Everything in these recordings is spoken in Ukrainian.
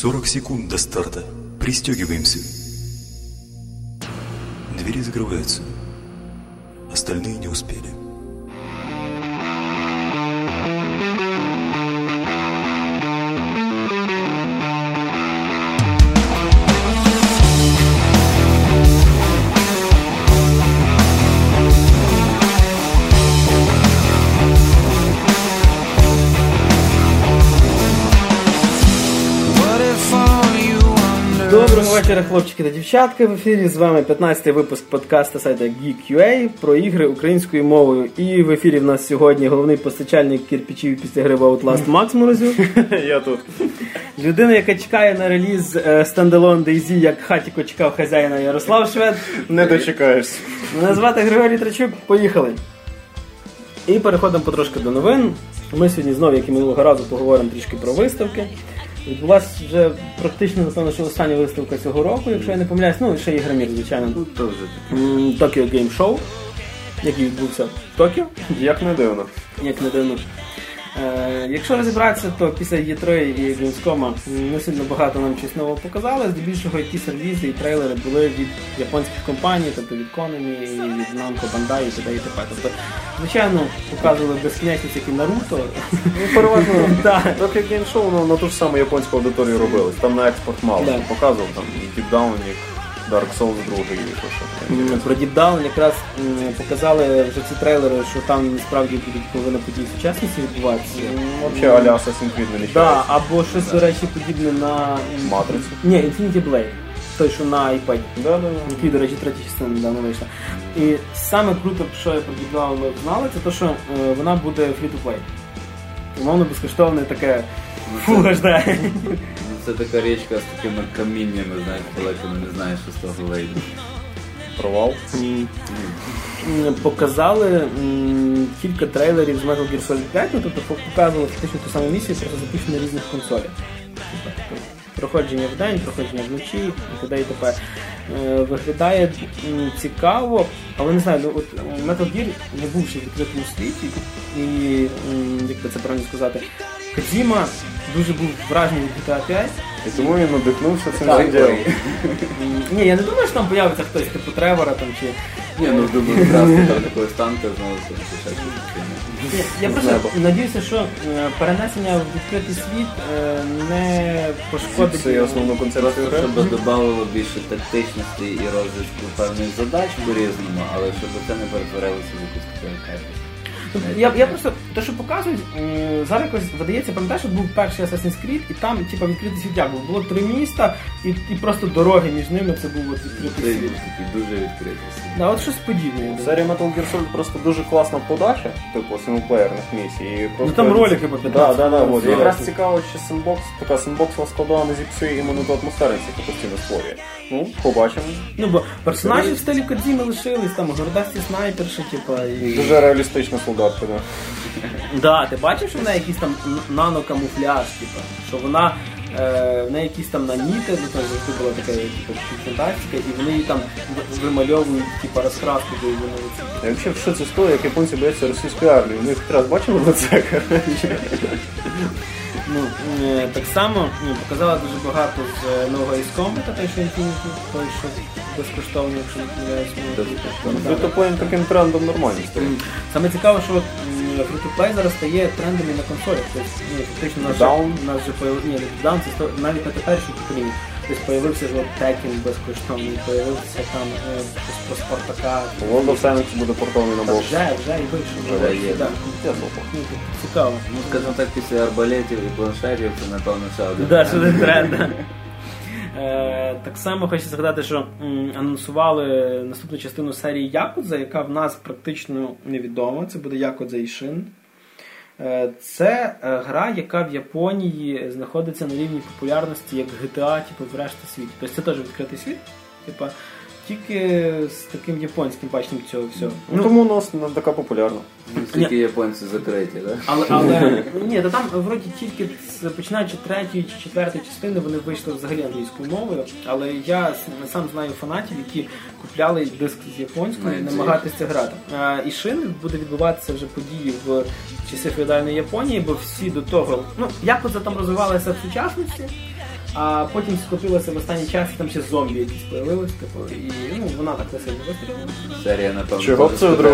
40 секунд до старта. Пристегиваемся. Двери закрываются. Остальные не успели. Вечора, хлопчики та дівчатки. В ефірі з вами 15-й випуск подкасту сайта Geek.ua про ігри українською мовою. І в ефірі в нас сьогодні головний постачальник кірпічів після гри Outlast Макс Морозюк. Я тут. Людина, яка чекає на реліз е, Standalone DayZ, як хатіко чекав хазяїна Ярослав Швед. Не дочекаєшся. Мене звати Григорій Трачук. Поїхали. І переходимо потрошки до новин. Ми сьогодні знову, як і минулого разу, поговоримо трішки про виставки. Відбулася вже практично, напевно, що остання виставка цього року, якщо я не помиляюсь, ну і ще Ігромір, звичайно. То вже. М, Tokyo Game Show, який відбувся в Токіо, Як не дивно. як не дивно. Е, якщо розібратися, то після E3 і Gamescom не сильно багато нам щось нового показали. Здебільшого які сервізи і трейлери були від японських компаній, тобто від Konami, від Namco, Bandai і т.д. і т.п. Тобто, звичайно, показували безкінечність, як і Наруто. Ну, переважно, Так. як геймшоу ну, на ту ж саму японську аудиторію робилось. Там на експорт мало. Показував там і Deep Down, і Dark Souls 2 і що Про Deep Down якраз показали вже ці трейлери, що там насправді будуть половина подій сучасності відбуватися. Взагалі аля Assassin's Creed не Да, або щось, до речі, подібне на Матрицю. Ні, Infinity Blade. Той, що на iPad. Да, да. Який, до речі, третя частина недавно вийшла. І саме круто, що я про Deep Down знали, це те, що е, вона буде free-to-play. Умовно безкоштовне таке Full HD. Ну, це така річка з такими каміннями, знаєш, далеко не знаєш, що з того вийде. Провал. М, м, Показали м, кілька трейлерів з Metal Gear Solid 5, ну, тобто показували фактично ту саму місію, просто запущені на різних консолях. Тобто, Проходження в день, проходження вночі і т.д. і т.п. Е, Виглядає м, цікаво, але не знаю, ну от е, Metal Gear не бувши в відкритому світі, і м, як би це правильно сказати, Кодзіма дуже був вражений від GTA 5. І тому він надихнувся цим Так. ділом. Ні, я не думаю, що там появиться хтось типу Тревора там чи. Ні, ну думаю, здрасте, там такої станка знову там ще щось таке. Ні, Я просто надіюся, що е, перенесення в відкритий світ е, не пошкодить. Це є основну концепцію гри. Щоб додавало більше тактичності і розвитку певних задач по-різному, але щоб це не перетворилося в якусь таку якась. Я, я просто те, що показують, зараз якось видається, пам'ятаєш, що був перший Assassin's Creed, і там, типа, відкритий світ як був. Було три міста, і, і просто дороги між ними це був от відкритий світ. такий дуже відкритий. Да, от щось подібне. Серія Metal Gear Solid просто дуже класна подача, типу синглплеєрних місій. І Ну там ролики по 15 Да, да, да, Якраз цікаво, чи синбокс, така синбоксова складова не зіпсує іменно ту атмосферність, яку постійно створює. Ну, побачимо. Ну, бо персонажі в стилі Кодзіми лишились, там гордасті снайперші, типа, і... Дуже реалістична солдатка, да. Да, ти бачив, що в неї якийсь там нанокамуфляж, типу, що вона е, в неї якісь там наніти, ну там завжди була така типу, фантастика, і вони її там вимальовують, типу, розкраску до її. Я взагалі шоці з того, як японці бояться російської армії. У них раз бачили на це? Ну, е, так само ну, показала дуже багато з е, нового Combat, той, що Infinity, той, що безкоштовно, якщо не помиляюсь. ну, Ви да. то плеєм таким трендом нормально стає. Саме цікаво, що фрі-то-плей зараз стає трендом і на консолях. Тобто, ну, фактично, нас Down? нас же появ... Ні, Down це сто- навіть на теперішній поколінні. Тобто появився ж Tekken безкоштовний, появився там е, щось про Спартака. Of Tanks буде портований на бокс. Вже, вже і вийшов. Вже є. Ну, цікаво. Ну, скажімо так, після арбалетів і планшетів це напевно ще один. Да, що не. Е, так само хочу згадати, що анонсували наступну частину серії Якудза, яка в нас практично невідома. Це буде Якудза і Шин. Е, Це е, гра, яка в Японії знаходиться на рівні популярності як GTA, типу, в решті світі. Тобто це теж відкритий світ, типу, тільки з таким японським баченням цього всього. Ну, тому у нас не така популярна. Ну, Тільки японці закриті, так? Але, але ні, та там вроді тільки з- починаючи третьої чи четвертої частини вони вийшли взагалі англійською мовою. Але я сам знаю фанатів, які купляли диск з японською і Ну, намагатися грати. А, і шин буде відбуватися вже події в часи феодальної Японії, бо всі до того, ну як це там розвивалося в сучасності. А потім скотилося в останній час, там ще зомбі якісь появились, типу, і ну, вона так не сильно вистрілила. Серія, напевно, Чого б це вдруг?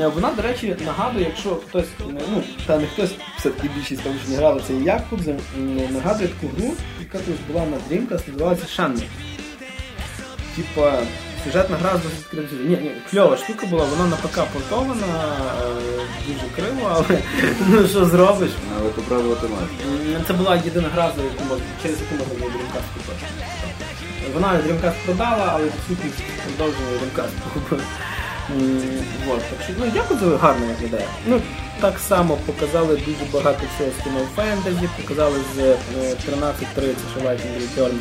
Е, Вона, до речі, нагадує, якщо хтось, ну, та не хтось, все-таки більшість там вже не грали, це і Якудзе, м, нагадує таку гру, яка тут була на Dreamcast, називалася Шанни. Типа, сюжетна гра з досить. Ні, ні, кльова штука була, вона на ПК портована, е, дуже криво, але ну що зробиш? Але попробувати можна. М, Це була єдина гра, за яку можна, через яку можна було Dreamcast купити. Вона Dreamcast продала, але відсутність продовження Dreamcast купила. М, Вот, так що, ну, дякую за гарно виглядає. Ну, так само показали дуже багато цього з Final Fantasy, показали з е, 13.30 що Lightning Return.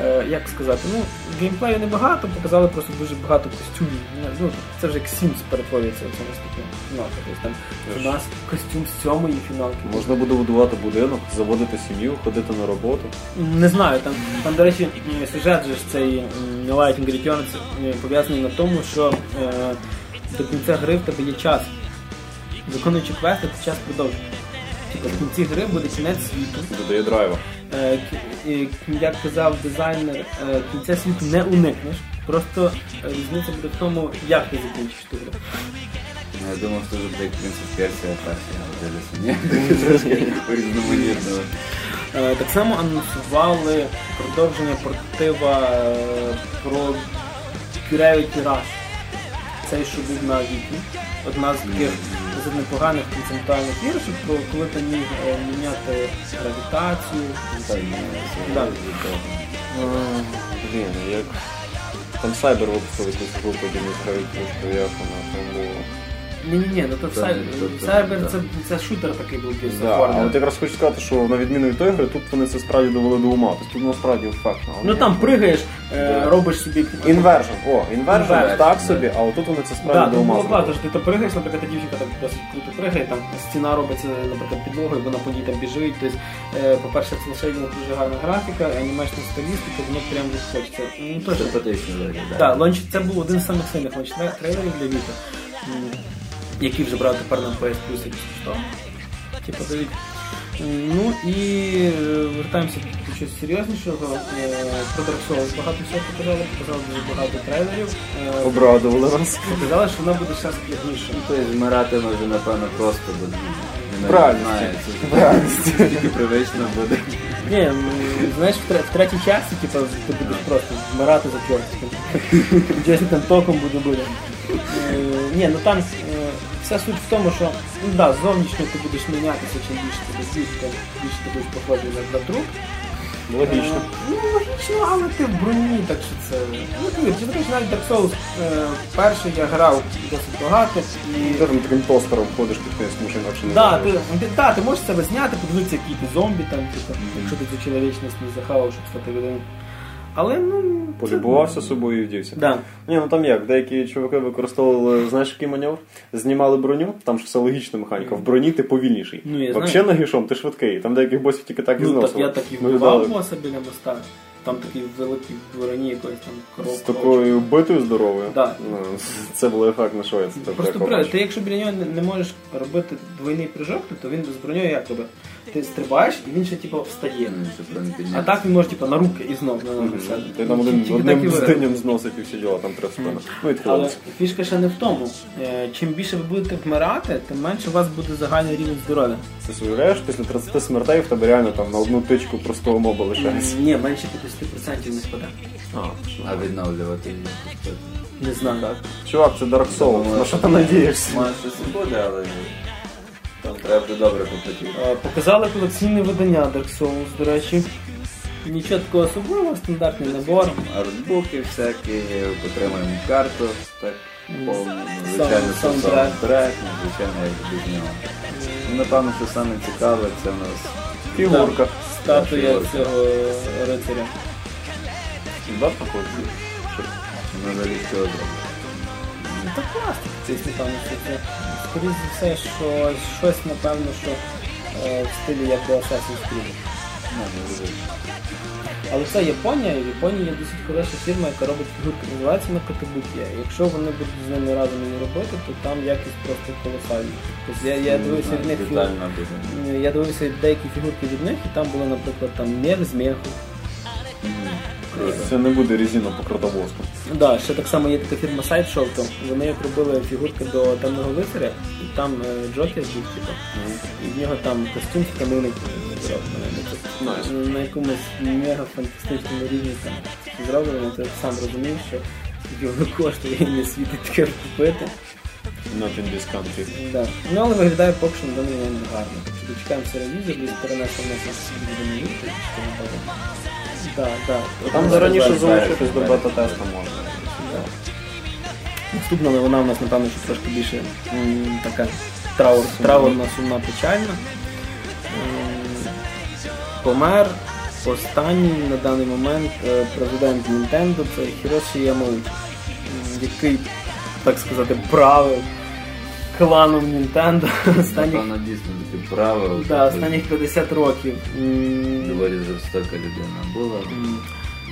Е, як сказати, ну, геймплею небагато, показали просто дуже багато костюмів. Ну, це вже як Sims перетворюється в цьому степі. Ну, тобто там у нас костюм з сьомої фіналки. Можна буде будувати будинок, заводити сім'ю, ходити на роботу. Не знаю, там, там до речі, сюжет же ж цей м, Lightning Returns е, пов'язаний на тому, що е, до кінця гри в тебе є час. Виконуючи квести, ти час продовжує. Типу, в кінці гри буде кінець світу. Додає драйва. Е, як казав дизайнер, е, кінця світу не уникнеш. Просто е, різниця буде в тому, як ти закінчиш ту гру. Ну, Я думав, що вже буде як принцип Персія дивлюся, ні. Так само анонсували продовження портатива е, про Gravity Rush. Цей, що був на віки. Одна з таких з непоганих концептуальних віршів, про коли ти міг е, міняти гравітацію. Так, ну. Блін, як. Там сайбер випустили якусь групу, де не зграють трошки, як вона там було. Ні-ні-ні, ну то Це Cyber, це, це шутер такий був більш Да, але от якраз хочу сказати, що на відміну від тої гри, тут вони це справді довели до ума. Тобто тут насправді ефектно. Ну там пригаєш, е, робиш собі. Inversion, о, Інвершн, так да. собі, а отут вони це Да, справді до ума. було зробили. що ти то пригаєш, наприклад, та дівчинка так досить круто пригає, там стіна робиться, наприклад, підлогою, вона по ній там біжить. Тобто, е, по-перше, це лише дуже гарна графіка, анімешна стилістика, воно прям дуже хочеться. Ну, теж Симпатично виглядає. Так, launch це був один з самих сильних launch трейлерів для Віта, який вже брав тепер на PS Plus і безкоштовно. Типу дають. Ну і е, вертаємося до чогось серйознішого. Е, Про Dark Souls багато всього показали, показали дуже багато трейлерів. Е, Обрадували нас. Показали, що вона буде ще складніша. Ну, то есть вмиратиме вже, напевно, просто буде. Правильно. тільки привично буде. Ні, знаєш, в, в третій часті, типу, ти будеш просто вмирати за джойстиком. Джойстик там током буде буде. Ні, ну там е, вся суть в тому, що ну, да, зовнішньо ти будеш мінятися, чим більше ти будеш бігти, більше ти будеш похожий на, труп. Логічно. Е, Ну, логічно, але ти в броні, так що це. Ну, повір, чи знаєш, навіть Dark Souls е, перший я грав досить багато і. Ти там таким тостером ходиш під кінець, тому що інакше не Да, ти, зробиш. ти, да, ти можеш себе зняти, подивитися, який ти зомбі, там, типу, якщо ти цю чоловічність не захавав, щоб стати людиною. Але ну. це- собою і вдівся. Да. Ні, ну там як, деякі чуваки використовували, знаєш, який маневр? Знімали броню, там ж все логічна механіка. В броні ти повільніший. Ну, я Вообще нагішом ти швидкий. Там деяких босів тільки так і Ну, так я так і вбивав боса біля моста. Там такий великий в вороні якоїсь там коров. З такою битою здоровою. Да. Ну, це було ефектно, що я це Просто правильно, ти якщо біля нього не, можеш робити двойний прыжок, то він з броньою як робить? Ти стрибаєш і він ще типу встає. Ну, А так він може типу, на руки і знов на ноги сяде. Ти там один так і одним здинням зносив і всі діла, там треба спина. Ну, Але відхилитися. фішка ще не в тому. Е, Чим більше ви будете вмирати, тим менше у вас буде загальний рівень здоров'я. Ти уявляєш, після 30 смертей в тебе реально там на одну тичку простого моба лишається. Ні, менше 50% не спаде. А відновлювати її. Не знаю. Чувак, це Dark Souls, на що ти надієшся? Може щось і буде, але там треба буде добре попитати. Е, Показали колекційне видання Dark Souls, до речі. Нічого такого особливого, стандартний набор. Артбуки всякі, потримаємо карту, так, ну, Саунд- звичайно, це саундтрек. саундтрек, ну, звичайно, як без нього. Ну, напевно, що саме цікаве, це в нас Фігурка. Статуя Фігурка. цього рицаря. Да, походу. що зробить. Ну, Так пластик, це напевно, що це. Скоріше за все, що щось, напевно, що е, в стилі як до Assassin's Creed. Ну. Але це Японія, і в Японії є досить хороша фірма, яка робить фігурки, називається вона Котобукі. Якщо вони будуть з ними разом її робити, то там якість просто колосальна. Тобто я, я дивився від них. Детально дуже. Я дивився деякі фігурки від них, і там були, наприклад, там мех з меху. Це не буде резина покрита воском. Да, ще так само є така фірма Sideshow, то вони як робили фігурки до темного лицаря, і там е, Джокер був, типу, і в нього там костюм тканини зроблений. Ну, Nice. На якомусь мега фантастичному рівні там зроблено, ти сам розумієш, що воно коштує і не світить таке купити. Not in this country. Да. Ну але виглядає поки що на даний момент гарно. Дочекаємося ревізор, десь перенесли нас на скільки буде Да, да. Там От, раніше зараз залишитись до бета-теста можна. Наступна новина у нас, напевно, що трошки більше м, така траур, траурна, сумна, печальна. М, Помер останній на даний момент е, президент Nintendo, це Хіроші Ямаучі, м, який, так сказати, правив кланом Nintendo останніх, Напевно, дійсно таке правило. да, останніх 50 років. Доволі жорстока людина була.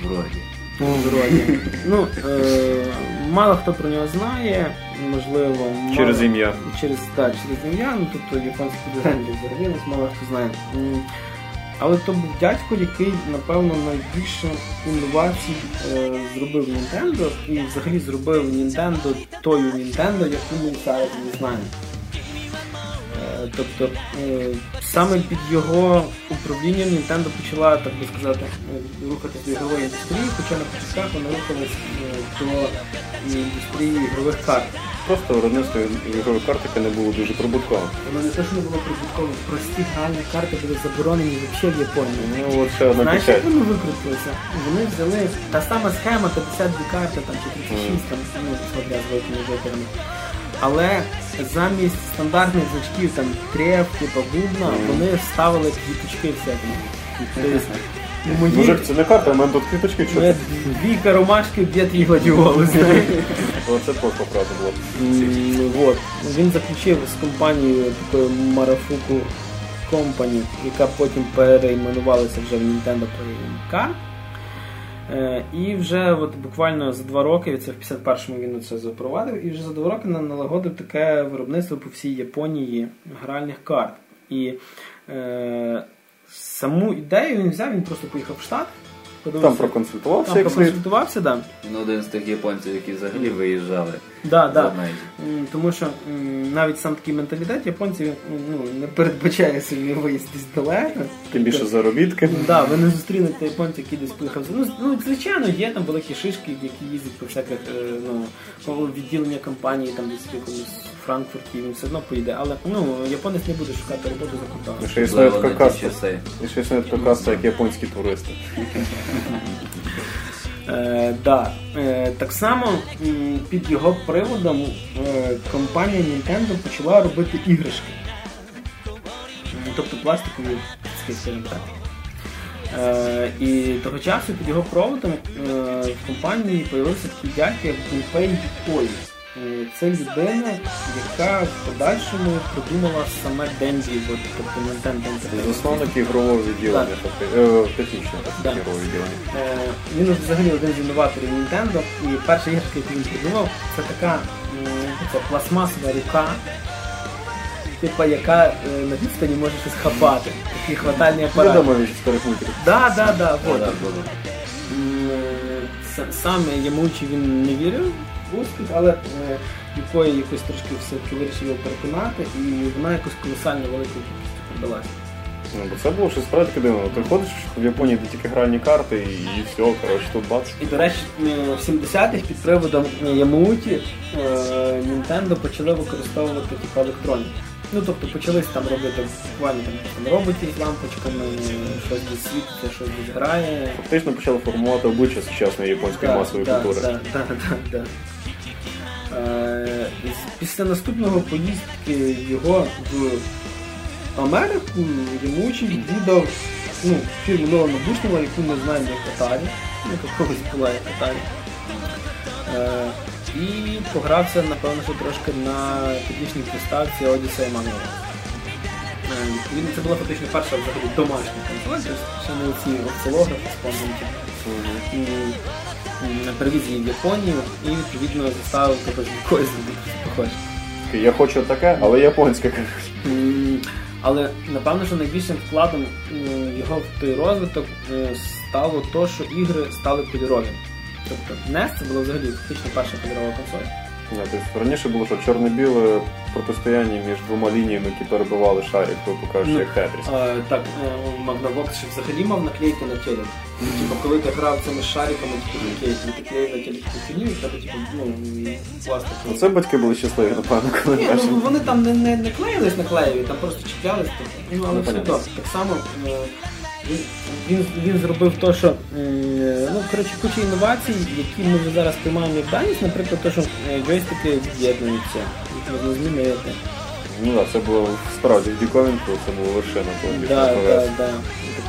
Вроді. Вроді. Ну, е, мало хто про нього знає, можливо, мало- Через ім'я. Через, да, через ім'я, ну тобто японський дизайн взагалі мало хто знає. Але то був дядько, який, напевно, найбільше інновацій е, зробив Nintendo і взагалі зробив Nintendo тою Nintendo, яку ми зараз не знаємо. Е, Тобто е, саме під його управлінням Nintendo почала, так би сказати, е, рухатись до ігрової індустрії, хоча на початках вона рухалась до індустрії ігрових карт. Просто виробництво ігрової картики не було дуже прибутковим. Воно не те, що не було прибутково, прості гральні карти були заборонені взагалі в Японії. Ну от ще одна Знаєш, як вони викрутилися? Вони взяли та сама схема 52 карти, там чи 36, там, ну, смотря з великими джокерами. Але замість стандартних значків, там треф, типу бубна, вони ставили квіточки всякі. Тобто, у моїй- Мужик, це не карта, у мене тут квіточки чути. дві каромашки б'є твій гладіолус. Оце просто правда було. Вот. Він заключив з компанією такою Marafuku Company, яка потім перейменувалася вже в Nintendo Card. Е, І вже от буквально за два роки, це в 51-му він це запровадив, і вже за два роки на- налагодив таке виробництво по всій Японії гральних карт. І е, саму ідею він взяв, він просто поїхав в штат. Там проконсультувався, там проконсультувався, так. да. Ну, один з тих японців, які взагалі виїжджали Да, да. Тому що навіть сам такий менталітет японців ну, не передбачає сильний виїзд десь далеко. Тим більше заробітки. Да, ви не зустрінете японця, який десь поїхав. Ну, ну, звичайно, є там великі шишки, які їздять по всяких е, ну, відділення компанії, там десь в якомусь Франкфурті, він все одно поїде. Але ну, японець не буде шукати роботу за кордоном. ще існує така каста. часи. Ще існує така каста, як японські туристи. Е, да. е, так само під його приводом е, компанія Nintendo почала робити іграшки. Тобто пластикові, так. Е, і того часу під його проводом е, в компанії з'явився такий дядько, як Гунпей Юкой. Це людина, яка в подальшому придумала саме Денді, от, тобто Nintendo Entertainment Засновник ігрового відділення, Так. тобто, технічне Да. ігрового відділення. Е, Він взагалі один з інноваторів Nintendo, і перша іграшка, яку він придумав, це така це пластмасова рука, типа, яка е, на відстані може щось хапати. Такий хватальний апарат. Відомо від старих мультиків. Да, да, да, вот. Да, було. М, Ямучі він не вірив успіх, але е, якої якось трошки все-таки вирішив його переконати, і вона якось колосально великою кількістю продалася. Ну, бо це було щось справді таке дивно. Ти ходиш в Японії, де тільки гральні карти, і, і все, коротше, тут бац. І, до речі, е, в 70-х під приводом Ямауті е, Nintendo почали використовувати типу, електроніку. Ну, тобто почались там робити буквально там, там роботів з лампочками, щось десь світиться, щось десь грає. Фактично почали формувати обличчя сучасної японської Да, масової да, культури. да, да, да, да. Е, Після наступного поїздки його в Америку Ямучі відвідав ну, фірму Нова Набушнова, яку ми знаємо як Atari, ну, яка колись була як Atari. Е, і погрався, напевно, що трошки на технічній приставці Odyssey Manual. Е, Відповідно, це була фактично перша взагалі домашня консоль, тобто ще не ці осцилографи з. Привіз її в Японію і відповідно заставив тебе з зробити похоже. Я хочу таке, але японське кажуть. Але напевно, що найбільшим вкладом його в той розвиток е, стало то, що ігри стали кольорові. Тобто NES це була взагалі фактично перша кольорова консоль. Ні, тобто раніше було, що чорно-біле протистояння між двома лініями, які перебивали шарик, грубо кажучи, Ну, як Тетріс. Е, так, е, Magnavox ще взагалі мав наклейки на телек. Типу, коли ти грав цими шариками, типу, наклейки, ти клеїв на телек фільмі, і тебе типу, ну, пластик. Ну, це батьки були щасливі, напевно, коли Ні, ну вони там не, не, не клеїлись на клеєві, там просто чіплялись. тобто, Ну, але Ну, все понятно. Так само е, він, він, він зробив те, що ну, коротше, куча інновацій, які ми вже зараз приймаємо як даність, наприклад, те, що джойстики з'єднуються, їх можна змінити. Ну так, це було справді в діковінку, це було вершина, Да, да,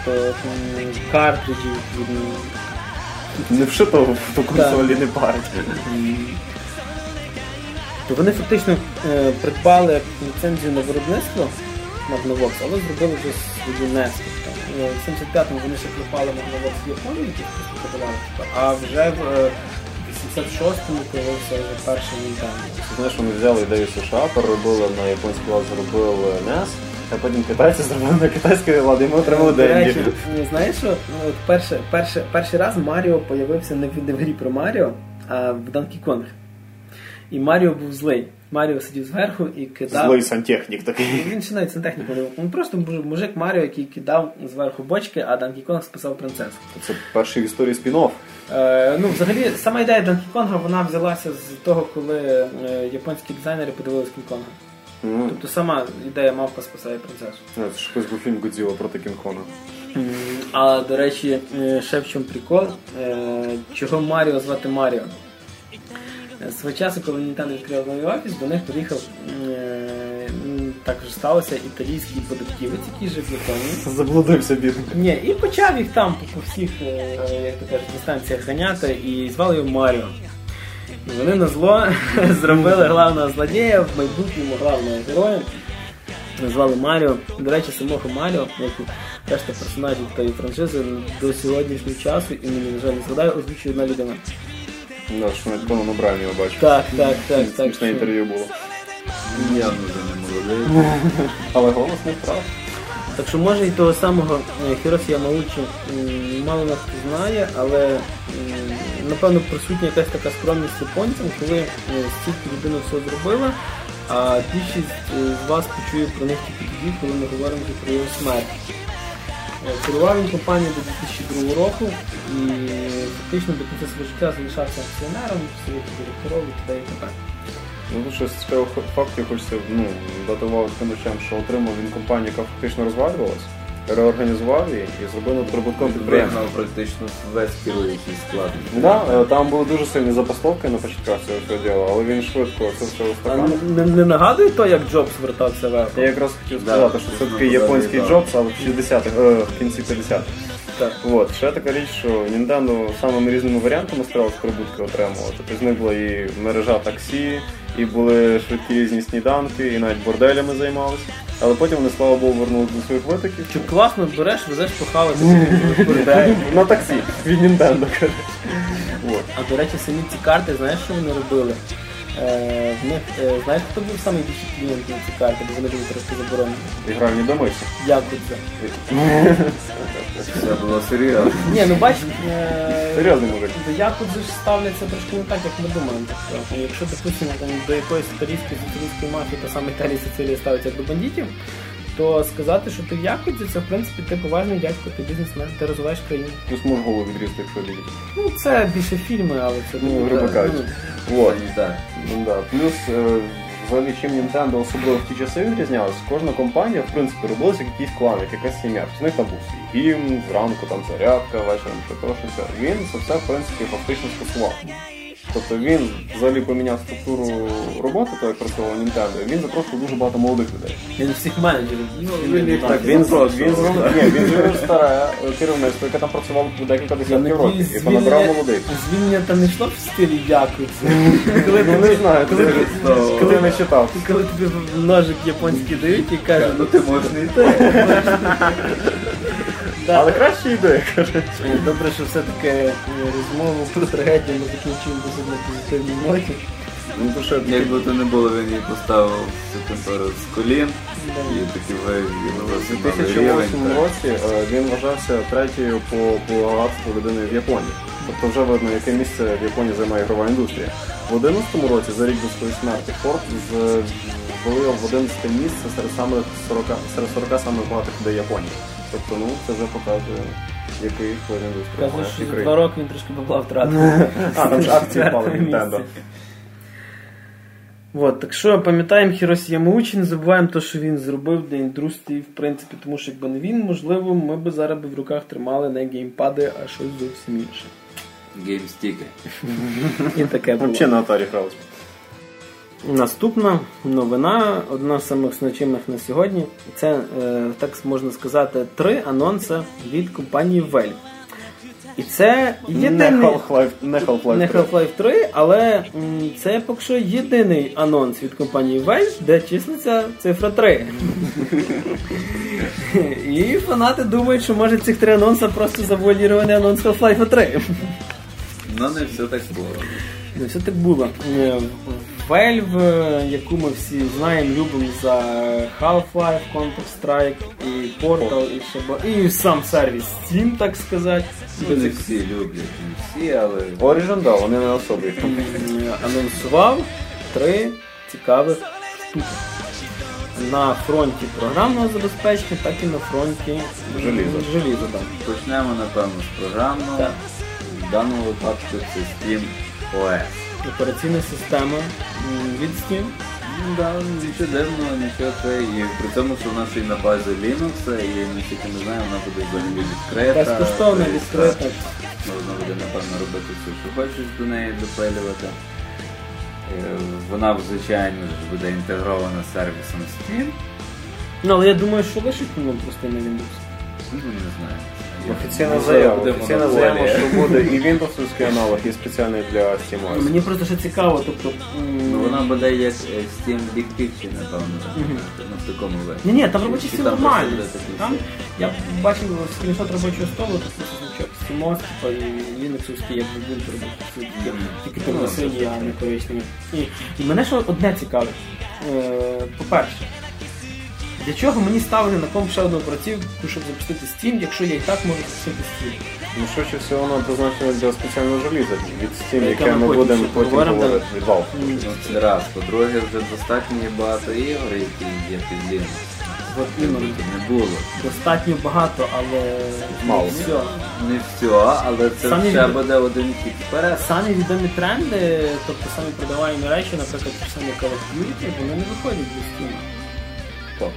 ПВС. Тобто картриджі відповідно. Не вшито ту консолі не парить. То вони фактично е, придбали ліцензію на виробництво на Magnavox, але зробили вже свою NES. Е, в 75-му вони ще Magnavox в Японії, які просто тобто, а вже в е, 86-му появився вже перший Nintendo. Знаєш, вони взяли ідею США, переробили на японський лад, зробили NES, а потім китайці зробили на китайський лад, і ми отримали деньги. е, знаєш що, ну, перше, перший раз Маріо появився не в, не в грі про Маріо, а в Donkey Kong. І Маріо був злий. Маріо сидів зверху і кидав. Злий сантехнік такий. Він ще навіть не був. Він просто був мужик Маріо, який кидав зверху бочки, а Данкі Конг списав принцесу. Це перший в історії спін-офф. Е, ну, взагалі, сама ідея Данкі Конга вона взялася з того, коли е, японські дизайнери подивилися Кінг-Конга. Ну, Тобто сама ідея мавпа спасає принцесу. Це ж хтось був фільм Годзіла проти Кінг-Конга. М, А до речі, е, ще в чому прикол, е, чого Маріо звати Маріо. Е, Свого часу, коли Nintendo відкрив новий офіс, до них приїхав е, м, сталося італійський податківець, який жив в Японії. Заблудився бідний. Ні, і почав їх там по, всіх, е, як то кажуть, інстанціях ганяти і звали його Маріо. І вони на зло зробили главного злодія в майбутньому главного героя. Назвали Маріо. До речі, самого Маріо, як і решта персонажів тої франшизи, до сьогоднішнього часу, і мені, на жаль, не згадаю, озвучує одна людина. Да, що навіть Конан Обрайан його бачив. Так, так, так, так. Смішне що- інтерв'ю було. Явно вже не молодий. Але голос не втрав. Так що може і того самого е, Хіросі Ямаучі м, мало нас знає, але м, напевно присутня якась така скромність японцям, коли е, стільки людина все зробила, а більшість е, з вас почує про них тільки тоді, коли ми говоримо вже про його смерть. Е, Керував він компанією до 2002 року і фактично до кінця свого життя залишався акціонером, совєту директорів і т.д. і т.п. Ну, що з цікавих фактів хочеться ну, дати увагу речам, що отримав він компанію, яка фактично розвалювалась, реорганізував її і зробив над прибутком підприємства. Вигнав практично весь керуючий склад. Да, е, там були дуже сильні запасовки на початках цього всього діла, але він швидко це все устаканив. не, не нагадує то, як Джобс вертався вверх? Я якраз хотів Да, сказати, що це такий японський да. Джобс, але в 60-х, е, в кінці 50-х. Так. От, ще така річ, що Nintendo самими різними варіантами старалась прибутки отримувати. Тобто з них була і мережа таксі, і були швидкі різні сніданки, і навіть борделями займалися. Але потім вони, слава Богу, вернули до своїх витоків. Чи класно береш, везеш в бордель. На таксі від Nintendo, А до речі, самі ці карти, знаєш, що вони робили? Е, в них, е, хто був найбільший клієнт на ці карти, бо вони були трошки заборонені? І гральні Як би Це було серйозно. Ні, ну бач, е, Серйозний мужик. до Якудзи ж ставляться трошки не так, як ми думаємо. Тобто, якщо, допустимо, там, до якоїсь італійської соціалістської мафії, то саме Італія Сицилія ставиться як до бандитів, то сказати, що ти в Якудзі, це в принципі ти поважний дядько, ти бізнесмен, ти розвиваєш країну. Плюс можеш голову відрізати, якщо лізти. Ну, це більше фільми, але це Ну, грубо кажучи. ну, От. Це так. Ну, да. Плюс, е, взагалі, чим Nintendo особливо в ті часи відрізнялася, кожна компанія, в принципі, робилася якийсь клан, як якась сім'я. З них там був свій гімн, зранку там зарядка, вечором ще то, що все. Він це все, в принципі, фактично скасував. Тобто він взагалі поміняв структуру роботи, то як працював Nintendo, він запрошував дуже багато молодих людей. Він всіх менеджерів. Ну, він їх Так, він, він зробив ні, він зробив старе керівництво, яке там працювало декілька десятків років, і звільнення, молодих. звільнення там не йшло в стилі дякую. Коли Ну не знаю, коли, не читав. коли тобі ножик японський дають і кажуть, Ну ти можеш не йти. да, Але краще ідея, каже. Е, Добре, що все-таки е, розмову про трагедію ми закінчуємо досить на позитивній ноті. Ну то що, Якби то не було, він її поставив всю температуру з колін Да. і такий У 2008 році е, він вважався третьою по, по багатству людиною в Японії. Тобто вже видно, яке місце в Японії займає ігрова індустрія. В 2011 році, за рік до своєї смерті, Forbes з- ввели в 11 місце серед самих 40, серед 40 самих багатих людей Японії. Тобто, ну, це вже показує, який вплив індустрія Кажуть, що за два роки він трошки бабла втратив. А, там ж акції впали Nintendo. місце. От, так що пам'ятаємо Хіросі Ямаучі, не забуваємо те, що він зробив для індустрії, в принципі, тому що якби не він, можливо, ми б зараз в руках тримали не геймпади, а щось зовсім інше. Геймстіки. І таке було. Взагалі на Atari гралися. Наступна новина, одна з самих значимих на сьогодні, це, е, так можна сказати, три анонси від компанії Valve. І це Не єдиний... Half-Life, не Half-Life Не Half-Life 3, але м, це поки що єдиний анонс від компанії Valve, де числиться цифра 3. І фанати думають, що може цих три анонси просто завуалірований анонс Half-Life 3. Ну не все так було. Ну, все так було. Valve, е, яку ми всі знаємо, любимо за Half-Life, Counter-Strike, і Portal, і ще і сам сервіс Steam, так сказати. Ну, не всі люблять, не всі, але Origin, да, вони не особі. М, анонсував три цікавих штуки. На фронті програмного забезпечення, так і на фронті Желіза. желіза так. почнемо напевно з програмного. Так. В даному випадку це Steam OS. Операційна система від Steam. Ну да, нічого дивного, нічого це. І при цьому, що вона ще й на базі Linux, і наскільки ми знаємо, вона буде взагалі відкрита. Безкоштовно Тобто, відкрита. Можна буде, напевно, робити все, що хочеш до неї допилювати. Е, Вона, звичайно, буде інтегрована з сервісом Steam. Ну, але я думаю, що лишить воно просто на Windows. Ну, не знаю. Офіційна заява. Офіційна заява, що буде і Windows аналог, і спеціальний для SteamOS. Мені просто ще цікаво, тобто. Ну, вона буде як е, Steam Big Picture, напевно, ну, в такому вигляді. Ні, ні, там чи стіл Там я бачив скріншот робочого столу, тут просто значок SteamOS, типа і Linux-овський, як Ubuntu робить. Тільки Ну, там сині, а не коричневі. І, і мене що одне цікавить. Е, По-перше, для чого мені ставити на комп ще одну операцівку, щоб запустити Steam, якщо я і так можу запустити Steam? Ну, швидше всього, воно призначено для спеціального желіза від Steam, Яке ми потім будемо потім говорити від Valve. Ну, це раз. По-друге, вже достатньо є багато ігор, які є під Linux. От іменно. Тобто не було. Достатньо багато, але Мало. все. Не все, але це Самі ще від- буде один хід вперед. Самі відомі тренди, тобто самі продаваємо речі, наприклад, ті ж самі Call of Duty, вони не виходять для Steam. Так.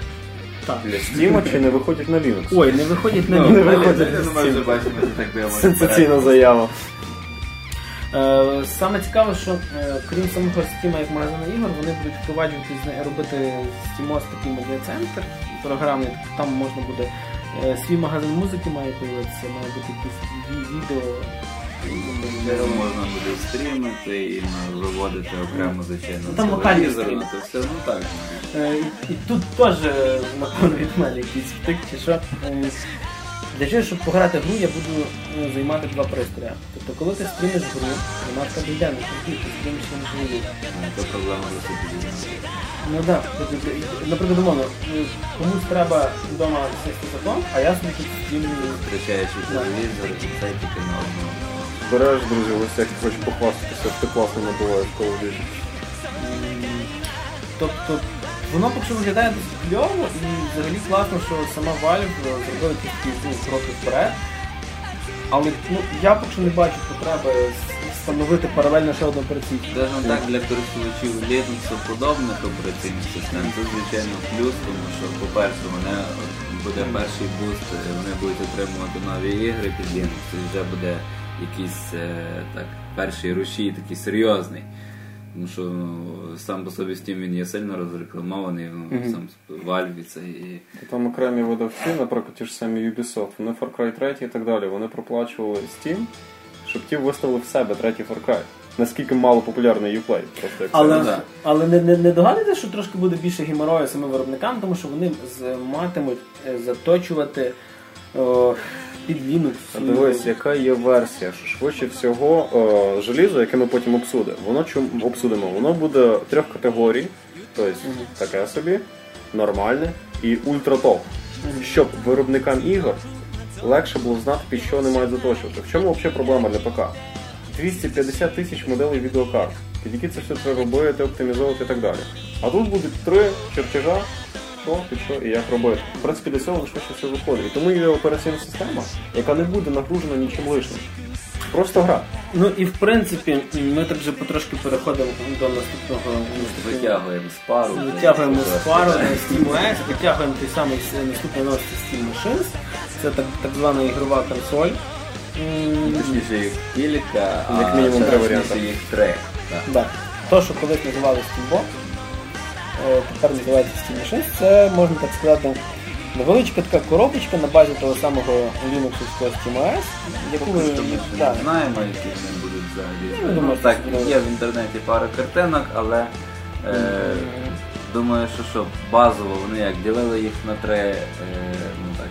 Так. Для Steam чи не виходять на Linux? Ой, не виходять на Ну, Linux. Steam. Сенсаційна заява. Е, Саме цікаве, що е, крім самого Steam як магазину ігор, вони будуть впроваджувати з робити SteamOS такий медіа-центр програмний, там можна буде е, свій магазин музики має появитися, має бути якісь ві- відео. Його можна буде стрімити і виводити окремо, звичайно, там локальні стріми. то все, ну так. Е, І, тут теж, напевно, від мене якийсь втик, чи що. Е, Для чого, щоб пограти гру, я буду е, займати два пристрої. Тобто, коли ти стрімиш гру, вона в тебе йде на комп'ютер, ти стрімиш на живу. Це проблема досить Ну так, да. наприклад, умовно, е, комусь треба вдома сісти за а я собі тут стрімлю. Втрачаючи телевізор, і це на одного. Береш, друзі, ось як хочеш похвастатися, ти класно набуваєш Call of Duty. Тобто, воно поки що виглядає досить кльово і взагалі класно, що сама Valve зробила такі ну, кроки вперед. Але ну, я поки що не бачу потреби встановити паралельно ще одну операційну. Скажімо так, для користувачів Linux подобних операційних систем, це звичайно плюс, тому що, по-перше, вони буде перший буст, вони будуть отримувати нові ігри під Linux, і вже буде якийсь е, так, перший рушій, такий серйозний. Тому що ну, сам по собі Steam він є сильно розрекламований, ну, сам Valve це і. Там окремі видавці, наприклад, ті ж самі Ubisoft, вони Far Cry 3 і так далі, вони проплачували Steam, щоб ті виставили в себе третій Far Cry. Наскільки мало популярний Uplay, просто як Але, це. да. але не, не, не догадуєте, що трошки буде більше геморою самим виробникам, тому що вони з- матимуть е, заточувати о, під Linux. Дивись, яка є версія, що швидше всього е, желізо, яке ми потім обсудимо, воно чим обсудимо, воно буде трьох категорій, тобто таке собі, нормальне і ультратоп. Щоб виробникам ігор легше було знати, під що вони мають заточувати. В чому взагалі проблема для ПК? 250 тисяч моделей відеокарт, під які це все треба робити, оптимізовувати і так далі. А тут будуть три чертежа, що, під що і як робити. В принципі, для цього швидше все виходить. І тому є операційна система, яка не буде нагружена нічим лишнім. Просто гра. Ну і в принципі, ми так вже потрошки переходимо до наступного Витягуємо з пару. Витягуємо з пару на SteamOS, витягуємо той самий наступний новості Steam Machines. Це так, так звана ігрова консоль. Точніше їх кілька, а Як мінімум три варіанти. їх три. Так. Да. То, що колись називали Steambox, тепер називається Steam 6, це можна так сказати. Невеличка така коробочка на базі того самого Linux SteamOS, яку ми да, не знаємо, які вони будуть взагалі. Ну, думаю, так, є в інтернеті пара картинок, але е, думаю, що, що базово вони як ділили їх на три, е,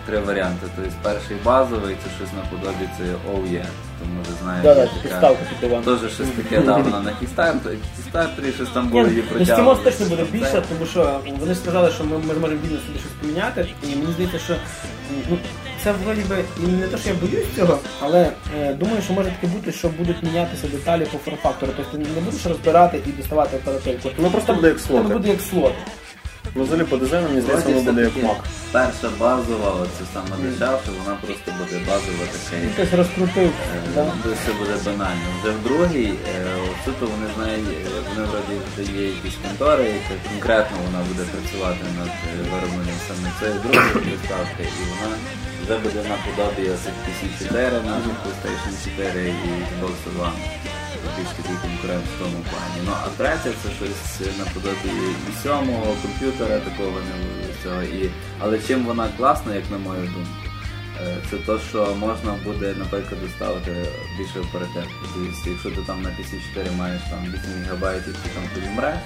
три варіанти. Тобто перший базовий це щось наподобі це OE. Тому ви знаєте, да, да, така- підставка під диван. Теж щось таке давно на Kickstarter, Kickstarter, щось там було її ну, протягнули. Steamos точно буде більше, тому що вони ж сказали, що ми, ми зможемо вільно собі щось поміняти. І мені здається, що ну, це вроді би і не те, що я боюсь цього, але е, думаю, що може таке бути, що будуть мінятися деталі по форм-фактору. Тобто ти не будеш розбирати і доставати оперативку. Ну просто буде як Це буде як слот. Ну, взагалі по дизайну, мені здається, воно буде як Все-таки Перша базова, оце саме дешевша, вона просто буде базова така. як Хтось розкрутив. Да? Де все буде банально. Вже в другій, е, оце вони знають, е, вони вроді вже є якісь контори, яка конкретно вона буде працювати над е, виробленням саме цієї другої приставки, і вона вже буде наподобі цих PC4, наших PlayStation 4 і Xbox One. Більш такий конкурент в тому плані. Ну а третя це щось наподобі і сьомого комп'ютера, такого не цього. І... Але чим вона класна, як на мою думку, Е, це те, що можна буде, наприклад, доставити більше оперативки. Тобто, якщо ти там на PC4 маєш там 8 ГБ і ти там помреш,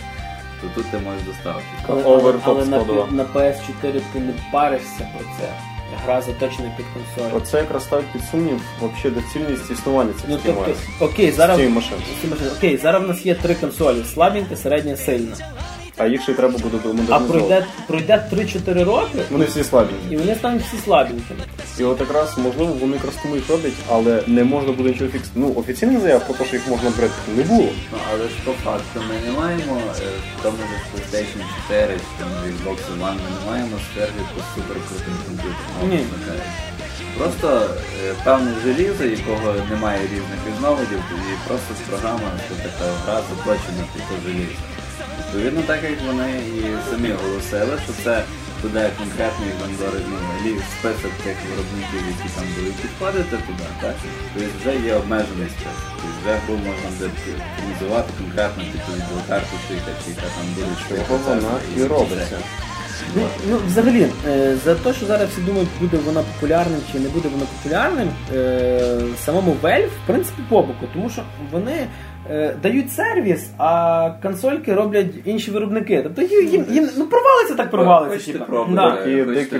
то тут ти можеш доставити. Але, Овертоп але на, на PS4 ти не паришся про це. Гра заточена під консоль. Оце якраз ставить під сумнів взагалі доцільність існування цих Ну, тобто, окей, зараз, цієї машини. Окей, зараз в нас є три консолі: слабенька, середня, сильна. А їх ще й треба буде А модернізовувати. пройде, пройде 3-4 роки, Вони всі слабі. і вони стануть всі слабенькими. І от якраз можливо вони якраз тому їх роблять, але не можна буде нічого фіксити. Ну офіційних заяв про те, що їх можна брати, не було. Ну, але ж по факту ми не маємо е, в тому ж PlayStation 4 чи там Xbox One, ми не маємо стерги по супер крутим комп'ютером. Ні. Просто е, певне желізо, якого немає різних різновидів, і просто з програма, що така гра заточена під то желізо. Відповідно, так як вони і самі оголосили, що це буде конкретний вендор, ну, список тих виробників, які там будуть підходити туди, так? Тобто вже є обмежений список. Тобто вже гру можна буде організувати конкретно під ту відеокарту, чи яка, там буде Чого вона і робиться. Ну, ну взагалі, е, за те, що зараз всі думають, буде вона популярним чи не буде вона популярним, е, самому Valve, в принципі, по боку, тому що вони дають сервіс, а консольки роблять інші виробники. Тобто їм, їм, їм ну провалиться так провалиться. Хочете пробувати, Да. І хочете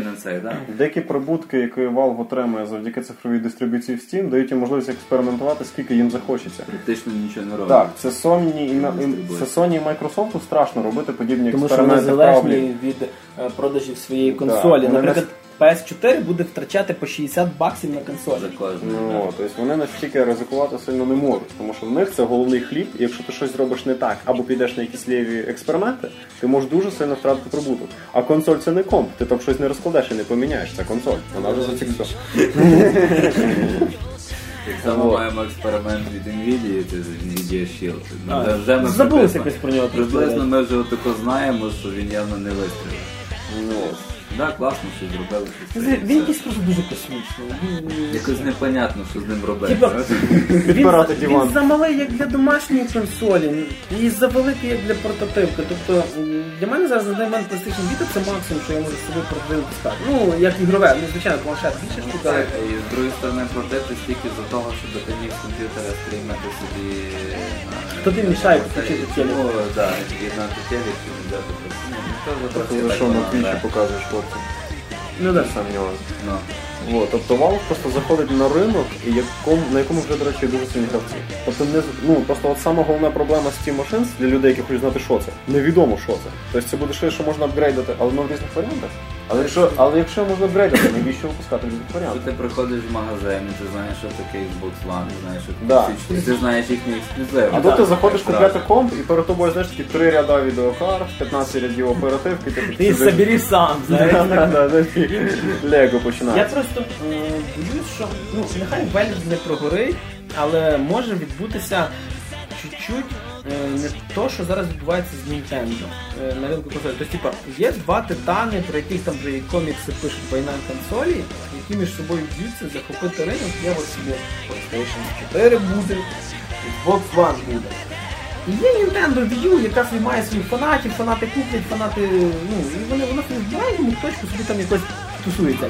деякі- прибутки, які Valve отримує завдяки цифровій дистрибуції в Steam, дають їм можливість експериментувати, скільки їм захочеться. Практично нічого не робить. Так, це Sony і, це Sony і Microsoft страшно робити подібні Тому що вони експерименти залежні від е, продажів своєї консолі. Наприклад, PS4 буде втрачати по 60 баксів на консолі. Ну, тобто вони настільки ризикувати сильно не можуть, тому що в них це головний хліб, і якщо ти щось зробиш не так, або підеш на якісь ліві експерименти, ти можеш дуже сильно втратити прибуток. А консоль це не комп, ти там щось не розкладеш і не поміняєш, це консоль. Вона вже за. Так само маємо експеримент від NVIDIA, це NVIDIA Shield. Ну, А, вже- ми забулося якось про нього Приблизно ми вже отако знаємо, що він явно не вистрілив. Ну, Да, класно, що зробили. щось Він якийсь просто дуже космічний. Він- Якось непонятно, що з ним робити. Типа, він, Підбирати диван. він замалий як для домашньої консолі, і завеликий як для портативки. Тобто м, для мене зараз на даний момент PlayStation Vita це максимум, що я можу собі портативку стати. Ну, як ігрове, ну звичайно, планшет більше штука. але- і з другої сторони платити стільки за того, щоб ти міг з комп'ютера стрімати собі. на- Хто тобі мішає на телек? Ну, так, єднати телек, чи взяти Ну, так що на твічі показуєш хлопці. Ну так. Сам нюанс. Ну. От, тобто Valve просто заходить на ринок, і якому, на якому вже, до речі, дуже сильні гравці. Тобто не ну просто от сама головна проблема Steam Machines для людей, які хочуть знати, що це. Невідомо, що це. Тобто це буде щось, що можна апгрейдити, але ну, в різних варіантах. Але якщо, але якщо можна апгрейдити, навіщо випускати в різних Коли ти приходиш в магазин, і ти знаєш, що таке Xbox One, ти знаєш, що Да. таке ти знаєш їхні ексклюзиви. А тут ти заходиш купляти комп, і перед тобою знаєш такі три ряда відеокарт, 15 рядів оперативки, ти сидиш. собери сам, знаєш. Да, да, да, Лего Я починається. просто е, боюсь, що ну нехай Valve не прогорить, але може відбутися чуть-чуть не то, що зараз відбувається з Nintendo е, на ринку консолі. Тобто, типа, є два титани, про яких там вже комікси пишуть війна консолі, які між собою б'ються, захопити ринок, є ось собі PlayStation 4 буде, Xbox One буде. І є Nintendo Wii U, яка має своїх фанатів, фанати куплять, фанати, ну, і вони, воно собі в маленькому точку собі там якось тусується.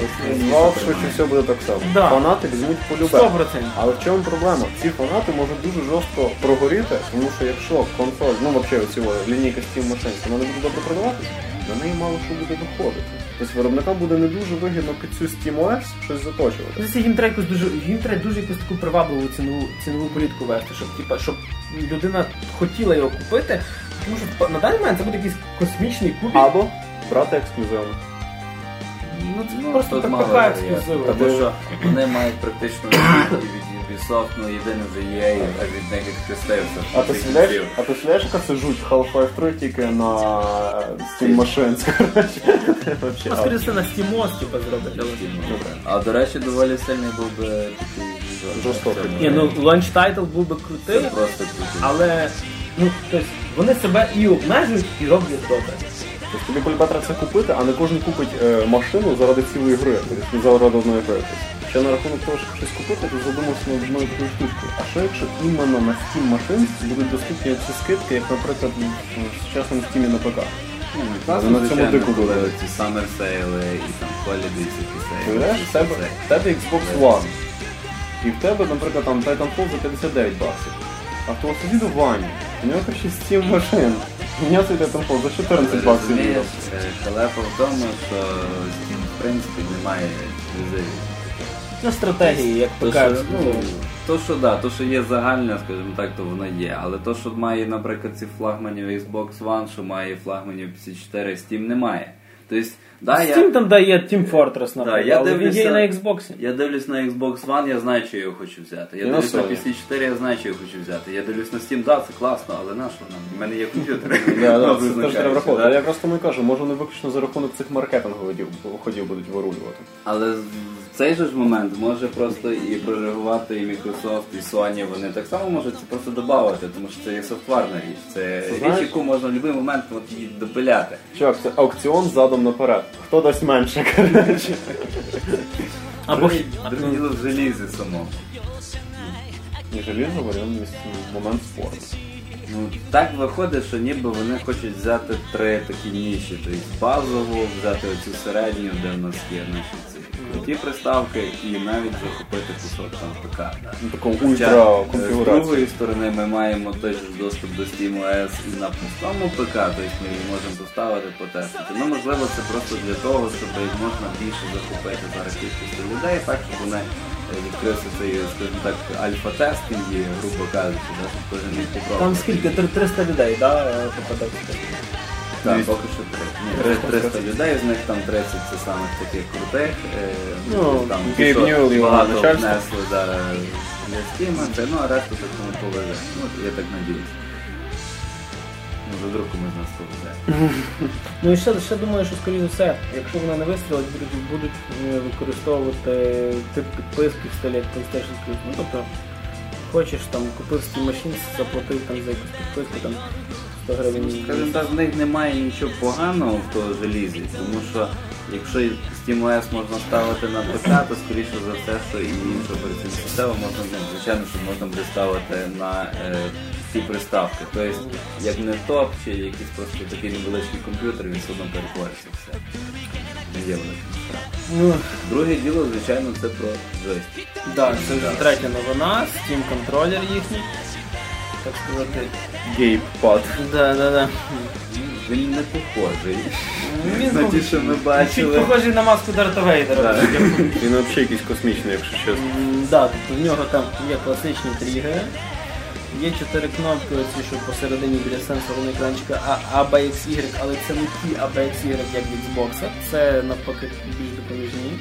Valve швидше все буде так само. Да. Фанати візьмуть полюбе. 100%. Але в чому проблема? Ці фанати можуть дуже жорстко прогоріти, тому що якщо консоль, ну взагалі оці лінійка Steam Machines, вона не буде добре продаватися, на неї мало що буде виходити. Тобто виробникам буде не дуже вигідно під цю SteamOS щось заточувати. Тобто їм треба дуже їм треба дуже якусь таку привабливу цінову цінову політику вести, щоб типа щоб людина хотіла його купити. Тому що на даний момент це буде якийсь космічний кубік. Або брати ексклюзивно. Ну це Ну, просто так мало така ексклюзива. Тому що вони мають практично від Ubisoft, ну єдине вже EA, а від них відхрестився. А ти стріляєш, а ти стріляєш, яка це жуть Half-Life 3 тільки на Steam Machines, коротше. Вообще, Ну, скоріше на SteamOS, типа зроблять. А до речі, доволі сильний був би такий. Жорстокий. Ні, ну launch title був би крутий. але ну тобто вони себе і обмежують, і роблять добре. Тобто тобі треба це купити, а не кожен купить е, машину заради цілої гри, тобто заради одної гри. Ще на рахунок того, щоб щось купити, то задумався над одною такою штучкою. А що якщо іменно на Steam Machines будуть доступні ці скидки, як, наприклад, в сучасному Steam на ПК? Ну, на цьому дику коли ці summer сейли і там holiday сейли. Уявляєш, в тебе, в тебе Xbox One. І в тебе, наприклад, там Titanfall за 59 баксів. А в твого сусіда Вані. У нього ще Steam машин. У мене цей Titanfall за 14 баксів. Віддав. е, халепа в тому, що Steam, в принципі, немає ексклюзивів. Ну, стратегії, як То, що, ну, то, що да, то, що є загальне, скажімо так, то воно є. Але то, що має, наприклад, ці флагманів Xbox One, що має флагманів PC4, Steam немає. Тобто, да, я, там дає Team Fortress, наприклад, я але він є і на Xbox. я дивлюсь на Xbox One, я знаю, що я його хочу взяти. Я І дивлюсь на Sony. PC4, я знаю, що я хочу взяти. Я дивлюсь на Steam, да, це класно, але на що нам? У мене є комп'ютер. Да, да, Образно це теж треба враховувати. Але я просто тому і кажу, може вони виключно за рахунок цих маркетингових ходів будуть вирулювати. Але в цей же ж момент може просто і прореагувати і Microsoft, і Sony, вони так само можуть це просто додати, тому що це є софтварна річ. Це річ, яку можна в будь-який момент от її допиляти. Чувак, це аукціон задом наперед. Хто дасть менше, коротше. Або діло в желізі самому. Не желізо, варіант момент спорту. Ну так виходить, що ніби вони хочуть взяти три такі ніші, тобто базову, взяти оцю середню, де в нас є наші круті приставки, і навіть захопити кусок там ПК. да. Ну, такому Хоча, ультра е, З другої сторони ми маємо той же доступ до SteamOS і на простому ПК, тобто ми її можемо поставити, потестити. Ну, можливо, це просто для того, щоб можна більше захопити зараз кількість людей, так, щоб вони е, відкрився цей, скажімо так, альфа-тестинг, і, грубо кажучи, да, щоб кожен міг попробувати. Там скільки? 300 людей, да, е, попадає? Так, поки що три. Ні, три- 300 людей, з них там 30 це самих таких крутих. е, Ну, там Гейб що його начальство. внесли да, для Стіма, ну а решту так кому повезе. Ну, я так надіюсь. Може, вдруг комусь нас повезе. Ну і ще, ще думаю, що скоріше за все, якщо вона не вистрілить, будуть, будуть е, використовувати тип підписки в стилі як PlayStation Plus. Ну тобто, хочеш там купив Steam Machines, заплатив там за якусь підписку там 100 гривень. Скажімо так, в них немає нічого поганого в того желізі, тому що якщо SteamOS можна ставити на ПК, то скоріше за все, що і іншу операційну систему можна, ну, звичайно, що можна буде ставити на е, ці приставки. Тобто, як не топ чи якийсь просто такий невеличкий комп'ютер, він все одно перетвориться все. Не є великим. Ну, Друге діло, звичайно, це про джойстик. да, це вже третя новина, Steam контролер їхній. Так сказати. Гейпад. Да, да, да. Ну, Він не похожий. Він На ті, що ми бачили. похожий на маску Дарта Вейдера. Да. Він взагалі якийсь космічний, якщо чесно. Да, тобто в нього там є класичні тригери. Є чотири кнопки, оці, що посередині біля сенсорного екранчика А, А, Б, X, Y, але це не ті А, Б, X, Y, як від Xbox. Це навпаки більш допоміжні.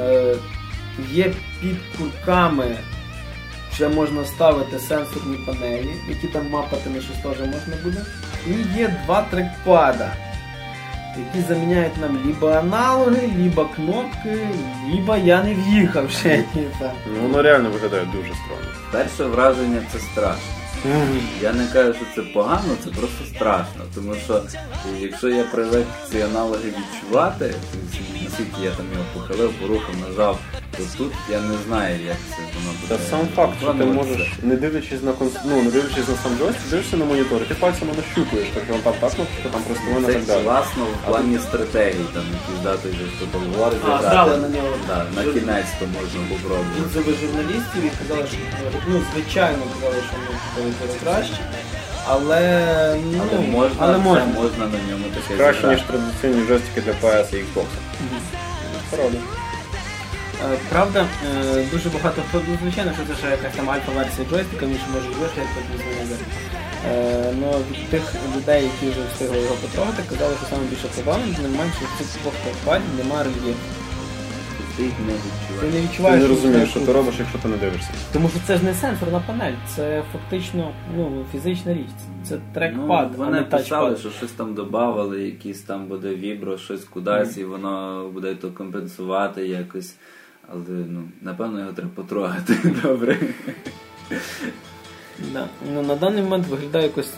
Е, є під курками, ще можна ставити сенсорні панелі, які там мапати на щось теж можна буде. І є два трекпада, які заміняють нам либо аналоги, либо кнопки, либо я не в'їхав ще. Ну, воно реально виглядає дуже странно. Перше враження це страшно. Я не кажу, що це погано, це просто страшно. Тому що якщо я привик ці аналоги відчувати, наскільки я там його похилив, порухав, нажав, то тут я не знаю, як це воно буде. Та сам факт, що ти можеш, не дивлячись на конс... ну, не дивлячись на сам джойстик, дивишся на монітор, і ти пальцями нащупуєш, тобто він там так, кнопка, там приставлена і Це так далі. класно в плані стратегії, там якісь дати вже що там говорить, А, грали на нього. Да, на кінець то можна попробувати. Відзови журналістів і казали, що ну, звичайно казали, що ми повідомили краще. Але, ну, Але можна, але це можна. можна на ньому таке Краще, зіграти. ніж традиційні джойстики для PS і Xbox. Правда. Е, Правда, е, дуже багато ну, звичайно, що це ще якась там альфа-версія джойстика, він ще може і знаю. Е, Ну, від тих людей, які вже встигли його потрогати, казали, що саме більше проблем, не менше в цих двох трекпадів немає рельєфу. Ти їх не Ти відчуваєш. не Ти не розумієш, що ти робиш, якщо ти не дивишся. Тому що це ж не сенсорна панель, це фактично ну, фізична річ. Це трекпад, Ну, а вони не писали, тачпад. що щось там додавали, якісь там буде вібро, щось кудись, і воно буде то компенсувати якось. Але ну, напевно його треба потрогати добре. Да. Ну, на даний момент виглядає якось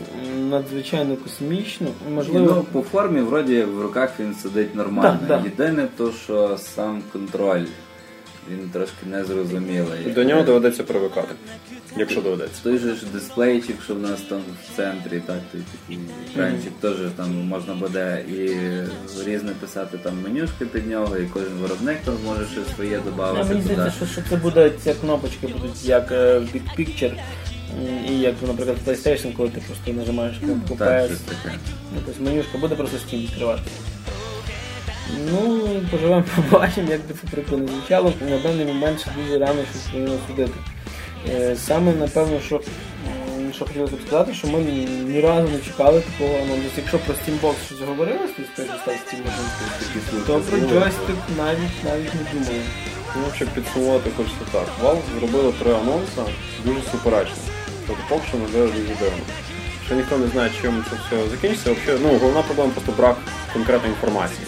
надзвичайно космічно. Ну, по формі, вроді, в руках він сидить нормально. Да, да. Єдине то, що сам контроль, він трошки незрозумілий. До нього доведеться привикати, якщо доведеться. Той же ж дисплейчик, що в нас там в центрі, так, той такий екранчик, теж там можна буде і різне писати там менюшки під нього, і кожен виробник там зможе щось своє додати. мені здається, що, що це буде, ці кнопочки будуть як е, Big Picture, і як, наприклад, в PlayStation, коли ти просто нажимаєш кнопку PS. Ну, тобто менюшка буде просто Steam відкриватися. Ну, поживемо, побачимо, як би це прикольно звучало. На даний момент ще дуже рано щось про судити. Е, Саме, напевно, що, що хотілося б сказати, що ми ні разу не чекали такого анонсу. Якщо про Steambox щось говорилось, то же став Steam то про джойстик навіть навіть не думаю. Ну, щоб підсумувати хочеться так. Valve зробили три анонси дуже суперечні. Тобто поки що виглядає дуже дивно. Ще ніхто не знає, чим це все закінчиться. Взагалі, ну, головна проблема просто брак конкретної інформації.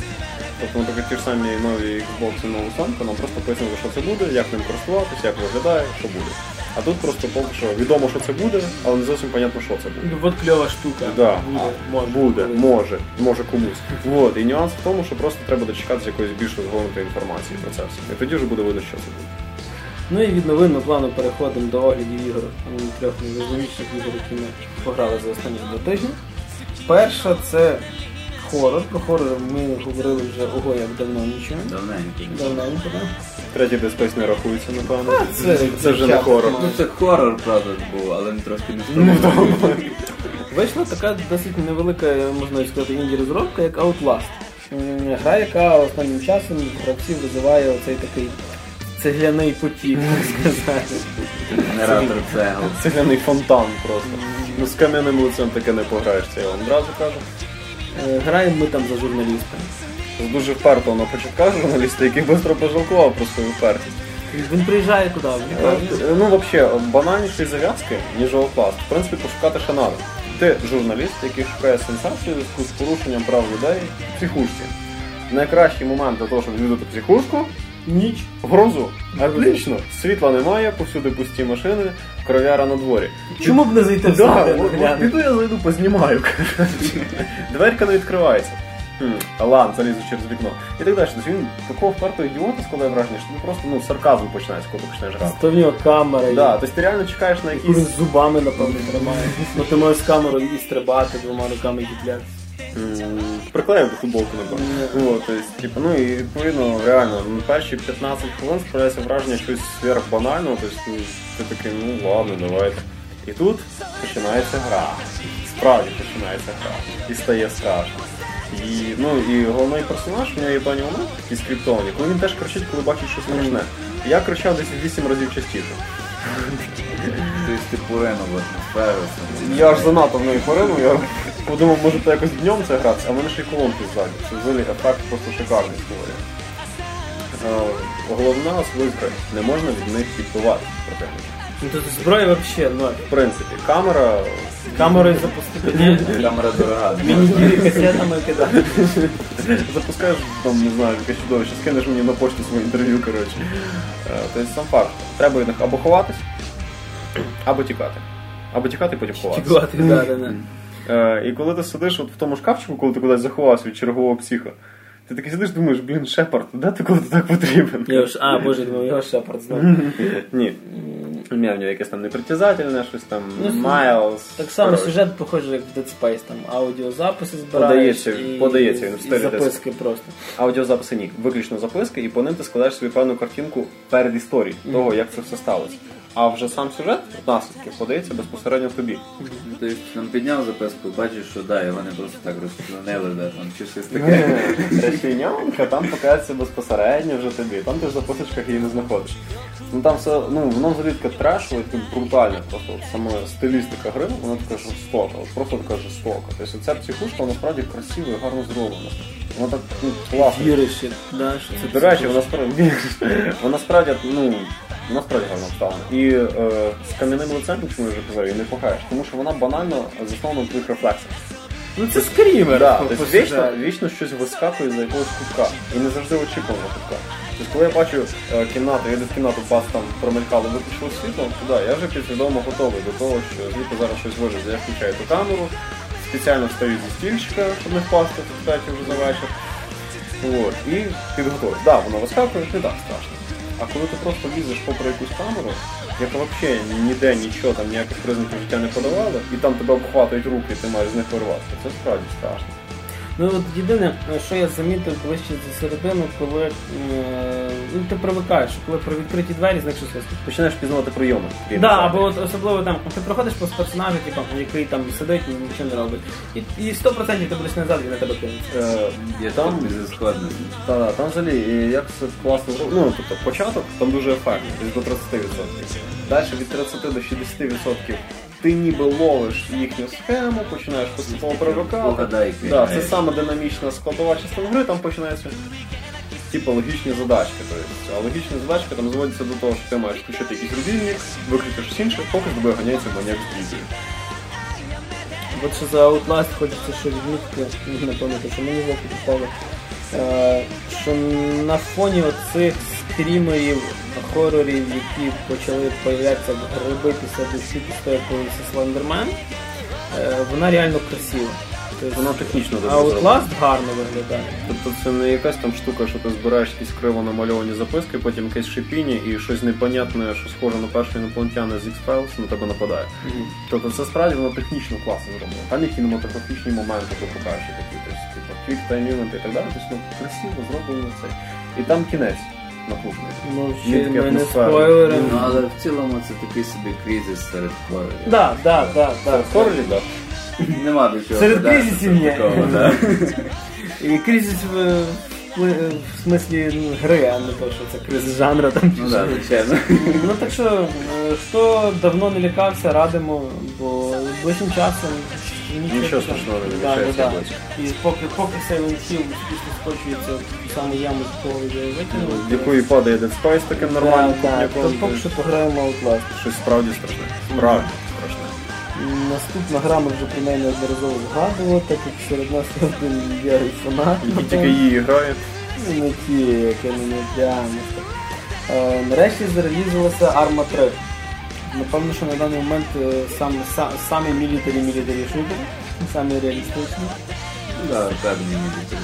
Тобто, наприклад, ті ж самі нові Xbox і нову Samsung нам просто пояснили, що це буде, як ним користуватися, як виглядає, що буде. А тут просто поки що відомо, що це буде, але не зовсім понятно, що це буде. Ну, От кльова штука. Да. Буде, може. Буде, може, може комусь. Вот. І нюанс в тому, що просто треба дочекатися якоїсь більш розгорнутої інформації про це все. І тоді вже буде видно, що це буде. Ну і від новин ми плавно переходимо до оглядів ігор трьох найважливіших ігор, які ми пограли за останні два тижні. Перша це хорор. Про хорор ми говорили вже ого як давно нічого. Давненько. Давненько, так? Третій Space не рахується, напевно. це- це вже не хорор. Ну це хорор, правда, був, але він трошки не Ну, сподобався. Вийшла така досить невелика, можна сказати, інді-розробка, як Outlast. Гра, яка останнім часом гравців визиває оцей такий цегляний потік, так сказати. Генератор цегл. Цегляний фонтан просто. Ну з кам'яним лицем таке не пограєш, це я вам одразу кажу. Е, Граємо ми там за журналіста. З дуже впертого на початках журналіста, який швидко пожалкував про свою впертість. Він приїжджає туди, в. Е, Ну, взагалі, банальніші зав'язки, ніж Outlast. В принципі, пошукати ще треба. Ти журналіст, який шукає сенсацію з порушенням прав людей в психушці. Найкращий момент для того, щоб відвідати психушку Ніч. грозу. Отлично. Світла немає, повсюди пусті машини, кров'яра на дворі. Чому б не зайти в Да, от- от піду я зайду, познімаю. коротше. Дверка не відкривається. хм, Алан залізу через вікно. І так далі. Тобто він такого впертого ідіота складає враження, що ти просто ну, сарказм починається, коли ти починаєш грати. То в нього камера Да, є. тобто ти реально чекаєш на він якісь зубами, напевно, тримає. Ну ти можеш з камерою і стрибати двома руками м, приклеїв до футболку, напевно. Ну, от, тобто, типу, ну і відповідно, реально, на перші 15 хвилин справляється враження щось сверхбанального, тобто ну, ти такий, ну ладно, давайте. І тут починається гра. Справді починається гра. І стає страшно. І, ну, і головний персонаж, у нього є пані вона, такий скриптовані, коли він теж кричить, коли бачить щось страшне. Я кричав десь 8 разів частіше. Тобто ти поринув в атмосферу. Я аж занадто в неї поринув, я подумав, може то якось днем це гратися, а в мене ще й колонки ззаді. Це взагалі ефект просто шикарний створює. Е, Головна особливість не можна від них відбивати противника. Ну тут зброя взагалі ноль. В принципі, камера Камерою запустити. Камера дорога. Міні-дірі касетами кидати. запускаєш, там, не знаю, яке чудовище, скинеш мені на пошту своє інтерв'ю, коротше. Тобто сам факт. Треба від них або ховатись, або тікати. Або тікати, потім да, да, да. Е, і коли ти сидиш от в тому шкафчику, коли ти кудись заховався від чергового психа, ти такий сидиш, думаєш, блін, Шепард, де ти коли ти так потрібен? Я ж, а, боже, думаю, його Шепард знав. Ні. Ім'я в нього якесь там непритязательне, щось там Ну, Майлз. Так само сюжет похожий, як в Dead Space, там аудіозаписи Подається, збираєш і, подається він в стилі записки просто. Аудіозаписи ні, виключно записки, і по ним ти складаєш собі певну картинку перед історією того, як це все сталося. А вже сам сюжет, наслідки, подається безпосередньо тобі. Тобто там підняв записку, бачиш, що да, і вони просто так розпланили, да, там чи щось таке. Решеньонка там показується безпосередньо вже тобі. Там ти в записочках її не знаходиш. Ну там все, ну воно таке трешове, таке брутальне. Просто от саме стилістика гри, вона така жорстока, от просто така жорстока. Тобто ця психушка вона справді красива і гарно зроблена. Вона так ну, класно. Віриш, да, що це До речі, вона справді вона справді, ну, вона справді гарно обставлена. І е, з кам'яним лицем, чому я вже казав, її не похаєш, тому що вона банально заснована на твоїх рефлексах. Ну це скрімер. Да, тобто вічно, вічно щось вискакує за якогось кутка. І не завжди очікуваного кутка. Тобто, коли я бачу е, кімнату, я йду в кімнату, бас там промелькало, виключило світло, то да, я вже підсвідомо готовий до того, що звідти зараз щось вилізе. Я включаю ту камеру, спеціально встаю зі стільчика, щоб не впасти третій вже за вечір. І підготовий. Да, воно вискакує, не так страшно. А коли ти просто лізеш попри якусь камеру, яка взагалі ніде нічого, там ніяких признаків життя не подавала, і там тебе обхватують руки, і ти маєш з них вирватися, це справді страшно. Ну от єдине, що я замітив ближче за середину, коли е, ну, ти привикаєш, що коли про відкриті двері, значить щось. Починаєш пізнавати прийоми. Да, або от особливо там ти проходиш повз персонажа, типу, який там сидить і нічого не робить. І, і 100% ти будеш назад і на тебе кинеться. Е, Є там, там безісходність. та, та, там взагалі і як це класно зроблено. Ну, тобто початок там дуже ефектний, десь до 30%. Далі від 30 до 60% ти ніби ловиш їхню схему, починаєш поступово привикати. Угадай, Да, це саме динамічна складова частина гри, там починаються типу логічні задачки. Тобто, логічні задачки там зводяться до того, що ти маєш включити якийсь рубільник, виключити щось інше, поки з ганяється маньяк з візою. От що за Outlast хочеться ще відмітити, напевно, що мені в око попало. Що на фоні оцих скрімерів, хорорів, які почали появлятися, гриби після душі, після Слендермен, е, вона реально красива. Тобто, Вона технічно а дуже зроблена. Outlast гарно виглядає. Тобто це не якась там штука, що ти збираєш якісь криво намальовані записки, потім якесь шипіння і щось непонятне, що схоже на першого інопланетяна з X-Files на тебе нападає. Тобто це справді воно технічно класно зроблено. Там є кінематографічні моменти, ти покажеш такі, тобто, типу, quick time і так далі. Тобто ну, красиво зроблено це. І там кінець напружений. Ну, ще не спойлеримо. Ну, але в цілому це такий собі кризис серед хорорів. Да, да, да, да. Так. Нема до чого. Серед кризисів да. І кризис в, в, в смислі ну, гри, а не то, що це кризис жанру там. Ну так, звичайно. Ну так що, е, хто давно не лякався, радимо, бо ближчим часом Нічого страшного не Да, да, да. І поки, поки Silent Hill успішно скочується в ту саму яму, з якого ви витягнули. З якої падає Dead Space таким нормальним да, купняком. то поки що пограємо Outlast. Щось справді страшне. Справді. Наступна гра ми вже про неї неодноразово згадували, так як серед нас є один є фанат. Які тільки її грають. Ну, Не ті, яке не медіани. Е, Нарешті зарелізувалася Arma 3. Напевно, що на даний момент е, сам, сам, самий мілітарі мілітарі шутер, саме реалістичний. Да, аркадний мілітарі.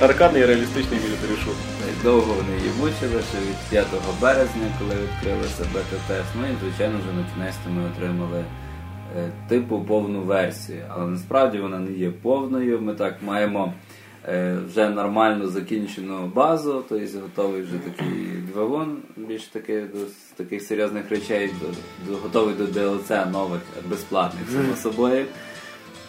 Аркадний реалістичний мілітарі шут. Довго вони її мучили, ще від 5 березня, коли відкрилися бета-тест. Ну і звичайно вже на кінець ми отримали е, типу повну версію. Але насправді вона не є повною. Ми так маємо е, вже нормально закінчену базу, тобто готовий вже такий двигун, більш таки до таких серйозних речей, до, до, готовий до DLC нових безплатних само собою.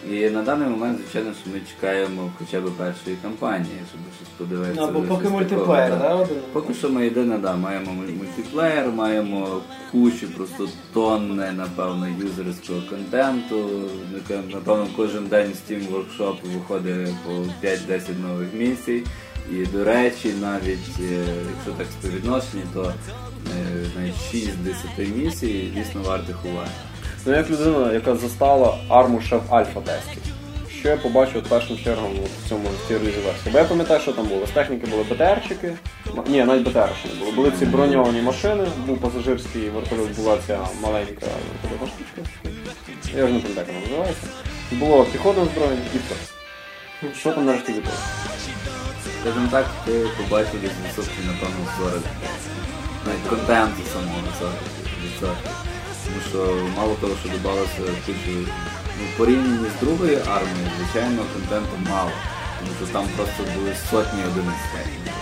І на даний момент, звичайно, що ми чекаємо хоча б першої кампанії, щоб щось подивитися. Ну, або поки мультиплеєр, да. Поки що ми єдине, да, маємо мультиплеєр, маємо кучу просто тонни, напевно, юзерського контенту. Напевно, кожен день Steam Workshop виходить по 5-10 нових місій. І, до речі, навіть е, якщо так співвідношені, то е, навіть 6-10 місій дійсно вартих уваги. Ну, як людина, яка застала арму ще в альфа-тесті. Що я побачив першим чергом в цьому релізі версії? Бо я пам'ятаю, що там було. З техніки були БТРчики. Ні, навіть БТР ще не було. Були ці броньовані машини, був пасажирський вертольот, була ця маленька штучка. Я вже не пам'ятаю, як вона називається. Було піхотне озброєння і все. Що там нарешті готово? Скажімо так, ти побачив десь відсотків, напевно, 40. Навіть контенту самого 40 Тому що мало того, що додалося кучу, ну, в порівнянні з другою армією, звичайно, контенту мало. Тому що там просто були сотні одиниць.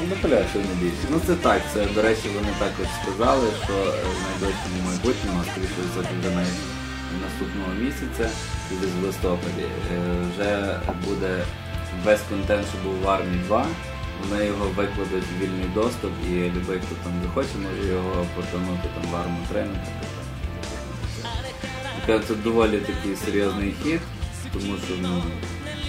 Ну, Допиляєш. Не більше. Ну це так, це, до речі, вони також сказали, що е, в найближчому майбутньому, а скоріше за все, навіть наступного місяця, і десь в листопаді, е, вже буде весь контент, що був в армії 2. Вони його викладуть в вільний доступ і любий, хто там захоче, може його потонути там в арму 3, Це доволі такий серйозний хід, тому що ну,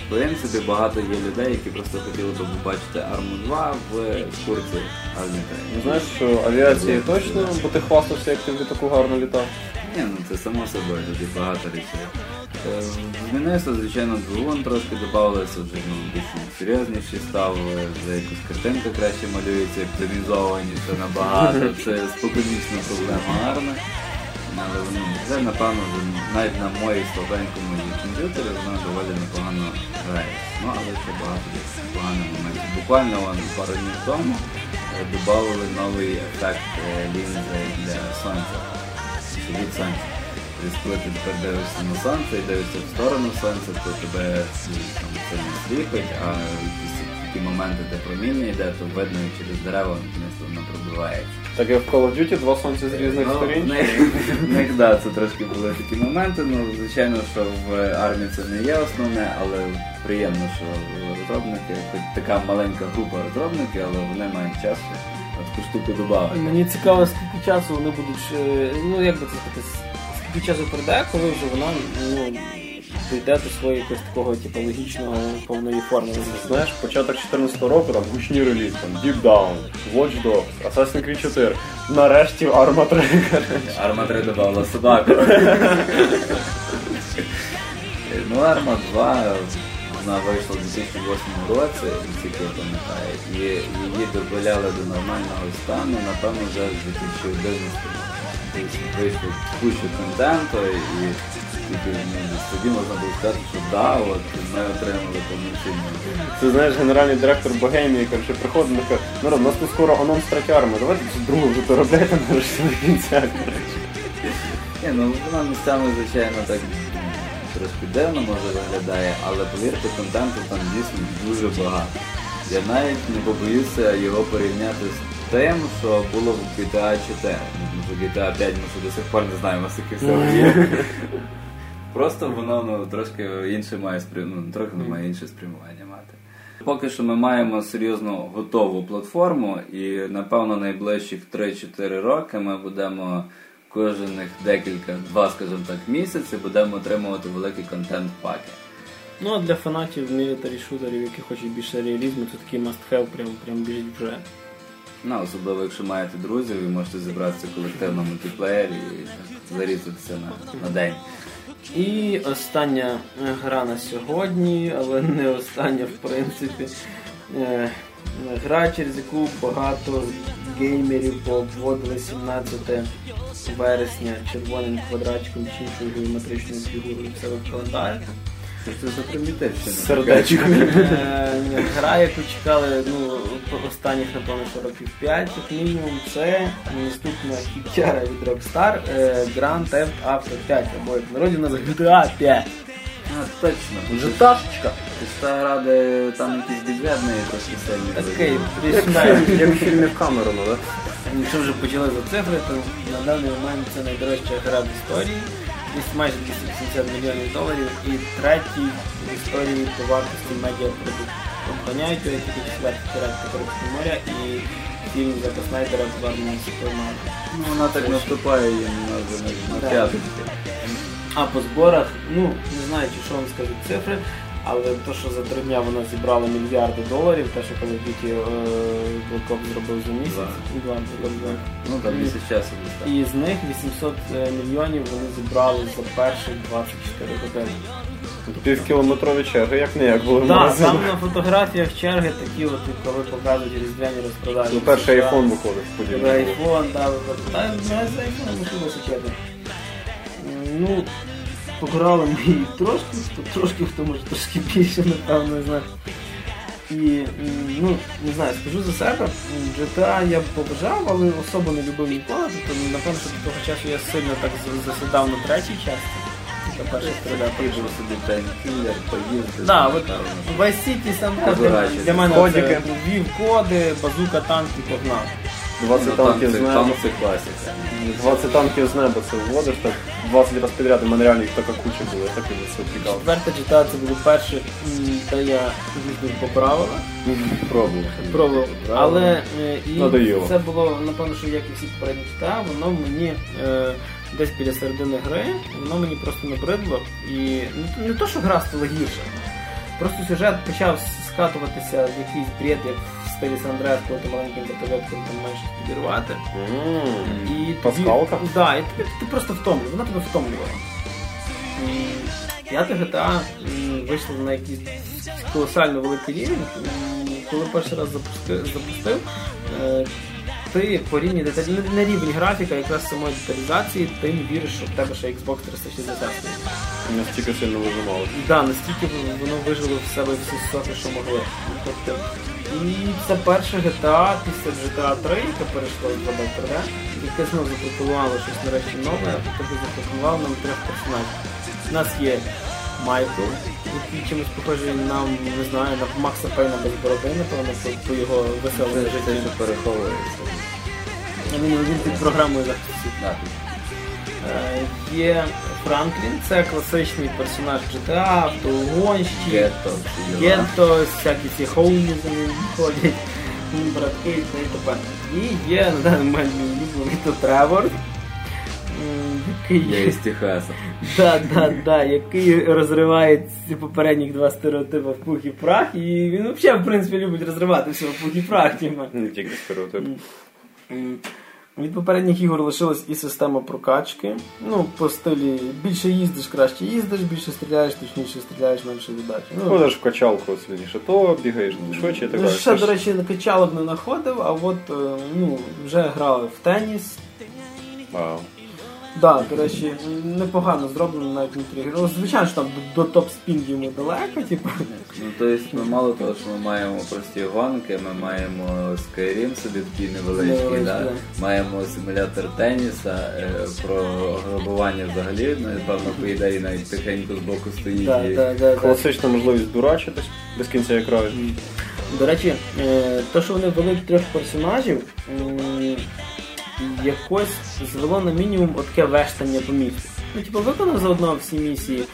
в принципі багато є людей, які просто хотіли би побачити арму 2 в шкурці армії 3. Ну, знаєш, що авіації точно, бо ти хвастався, як ти в літаку гарно літав. Ні, ну це само собою, тут багато речей. Е, Змінився, звичайно, двигун трошки додавалося, вже ну, більш серйозніший став, вже якось картинка краще малюється, оптимізованіше набагато. Це споконвічна проблема арми. Але вже, напевно, навіть на моїй слабенькому комп'ютері вона доволі непогано грає. Ну, але ще багато поганих моментів. Буквально вон, пару днів тому е, додали новий ефект е, лінзи для сонця. Від сонця. Тобто, коли ти тепер дивишся на сонце і дивишся в сторону сонця, то тебе там, це не сліпить, а такі моменти, де проміння йде, то видно і через дерева наконець воно пробивається. Так як в Call of Duty два сонця з різних Ну, сторін. В них, в них да, це трошки були такі моменти. Ну, звичайно, що в армії це не є основне, але приємно, що розробники, хоч така маленька група розробників, але вони мають час таку штуку додати. Мені цікаво, скільки часу вони будуть, е, ну як би це сказати, скільки часу пройде, коли вже вона ну, дійде до свого якогось такого типу, логічного повної форми. Знаєш, початок 14 року, там гучні реліз, там Deep Down, Watch Dogs, Assassin's Creed 4. Нарешті Arma 3. коротше. Арма 3 додала собаку. ну, Арма 2 вона вийшла у 2008 році, наскільки я пам'ятаю, і її дозволяли до нормального стану, напевно, вже з 2011 Тобто вийшло кучу контенту і тільки ну, тоді можна було сказати, що да, от ми отримали повноцінну. Це знаєш, генеральний директор Богемії, коротше, приходить і каже, народ, у нас тут скоро анонс третьої армії, давайте другу вже доробляйте до кінця. Ні, ну вона місцями, звичайно, так трошки дивно може виглядає, але повірте, контенту там дійсно дуже багато. Я навіть не побоюся його порівняти з тим, що було в GTA 4. Тому що GTA 5 ми ще до сих пор не знаємо, скільки всього є. Просто воно ну, трошки інше має спрям... ну, трохи не має інше спрямування мати. Поки що ми маємо серйозно готову платформу, і напевно найближчих 3-4 роки ми будемо кожних декілька, два, скажімо так, місяців будемо отримувати великий контент паки. Ну а для фанатів мілітарі шутерів, які хочуть більше реалізму, це такий must-have, прям, прям біжить вже. Ну, особливо, якщо маєте друзів, і можете зібратися в колективному мультиплеєрі і зарізатися на, на день. І остання е, гра на сьогодні, але не остання в принципі. Е, Гра, через яку багато геймерів пообводили 17 вересня червоним квадратиком чи іншою геометричною фігурою в себе в календарі. Що це за примітивщина? Сердечко. Е, ні, Гра, яку чекали ну, останніх, напевно, років 5, як мінімум, це наступна хітяра від Rockstar е, Grand Theft Auto 5, або як в народі у нас GTA 5. А, точно. Вже ташечка. Це ж та там якісь відведені трошки сильні. Такий, в- Як в фільмі в Камерону, так? Якщо вже почали за цифри, то на даний момент це найдорожча гра в історії. Десь майже 280 мільйонів доларів і третій в історії по вартості медіапродукт. Обганяють його тільки четвертий пірат Карибського моря і фільм Зака Снайдера «Повернення Супермена. Ну, вона так наступає їм на, на, на Да. п'яточки. А по зборах, ну не знаю, чи що вам скажуть цифри, але то, що за три дня вона зібрала мільярди доларів, те, що of Duty е, зробив за місяць, Два. Два, два. Ну там місяць часу. І з них 800 мільйонів вони зібрали за перші 24 години. Півкілометрові черги, як не як були Так, магазині. там на фотографіях черги такі, от, коли показують різдвяні розпродажі. Ну, перший айфон виходить подібно. Айфон, так, та не з айфон, можливо, секретно. Ну, пограли ми її трошки, трошки, хто може трошки більше, напевно, не знаю. І, ну, не знаю, скажу за себе, GTA я б побажав, але особо не любив ніколи, тобто, напевно, що до того часу я сильно так засідав на третій часті. Це перша стріля. Піду собі пейнкілер, поїздити. Да, от Vice City сам для мене це ввів коди, базука, танк і погнав. 20 Ну, танків з неба. це класика. 20 танків з неба це вводиш, так 20 разів підряд, у мене реально їх така куча була, я так і це цікаво. Четверта GTA це було перше, де я їздив по правилах, Пробував. пробував. Але е, і Надоїло. це було, напевно, що як і всі попередні GTA, воно мені е, десь біля середини гри, воно мені просто набридло. І не, не то, що гра стала гірше. Просто сюжет почав скатуватися в якийсь бред, як Сан Андреас, коли ти маленьким вертольотком там маєш підірвати. І тобі- Пасхалка? Да, і тобі, ти просто втомлює, вона тебе втомлювала. М, П'ята GTA вийшла на якийсь колосально великий рівень. Коли перший раз запустив, запустив е, ти по рівні деталі, на- рівень графіка, якраз самої деталізації, ти не віриш, що в тебе ще Xbox 360. Настільки сильно вижимали. Да, настільки воно вижило в себе всі соки, що могли. Тобто, і це перша GTA після GTA 3, яка перейшла в 2D 3D, яке знову запропонувало щось нарешті нове, а тобто запропонувало нам трьох персонажів. У нас є Майкл, який чимось похожий нам, не знаю, на Макса Пейна без бороди, напевно, по, його веселому це житті. що переховується. Він, він під програмою захисту. Е, Є Франклін, це класичний персонаж GTA, автогонщик, Гетто. Гетто, всякі ці хоумі за ним ходять, братки й тепер. І є на даний момент мій улюблений то Тревор, який Я із Техаса. да, да, да, який розриває ці попередніх два стереотипи в пух і прах, і він взагалі, в принципі, любить розривати все в пух і прах. типа. Не тільки стереотип. Від попередніх ігор лишилась і система прокачки. Ну, по стилі більше їздиш, краще їздиш, більше стріляєш, точніше стріляєш, менше віддачі. Ну, Ходиш в качалку сильніше, то бігаєш швидше і так ну, далі. ще, до речі, качалок не знаходив, а от е, ну, вже грали в теніс. Вау. Да, до речі, непогано зроблено навіть внутрі гри. Ну, Звичайно, що там до, до топ-спін йому далеко, типу. Ну, тобто, ми мало того, що ми маємо прості гонки, ми маємо Skyrim собі такий невеличкий, Невеличкий, да? маємо симулятор теніса, е, про грабування взагалі, напевно, по ідеї навіть тихенько з боку стоїть. Да, і- да, да, да. Класична можливість дурачитись без кінця і краю. До речі, е, те, що вони ввели трьох персонажів, м, якось звело на мінімум таке вештання по місту. Ну, типу, виконав заодно всі місії,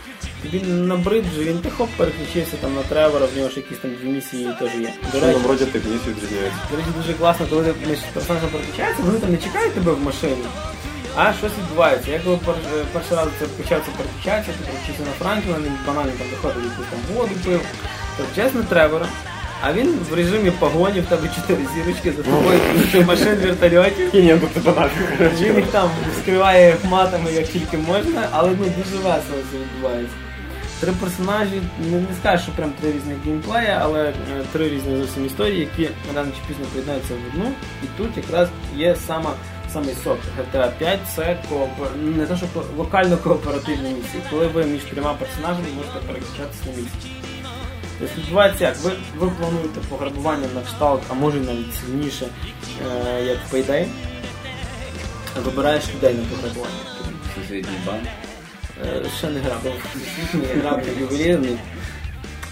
тобі набрид вже, він ти хоп переключився там на Тревора, в нього ж якісь там дві місії теж є. До речі, нам вроді тип місій відрізняється. до речі, дуже класно, коли ти між персонажем переключається, вони там не чекають тебе в машині, а щось відбувається. Я коли пер, перший раз це почав це переключатися, ти переключився на Франкліна, він банально там виходив, якусь там воду пив, то чесно Тревора. А він в режимі погоні, в тебе чотири зірочки за тобою, куча машин, вертольотів. Ні, ні, ну ти банально. Він їх там скриває матами як тільки можна, але ну дуже весело це відбувається. Три персонажі, не, не скажу, що прям три різних геймплеї, але е, три різні зовсім історії, які рано чи пізно поєднаються в одну. І тут якраз є сама самий сок GTA 5 це кооп- не те, що локально кооперативні місії, коли ви між трьома персонажами можете переключатися на місії. Тобто відбувається як? Ви, ви плануєте пограбування на кшталт, а може навіть сильніше, е, як Payday. Вибираєш людей на пограбування. Сусідній банк. Е, ще не грав, не грав ювелірний.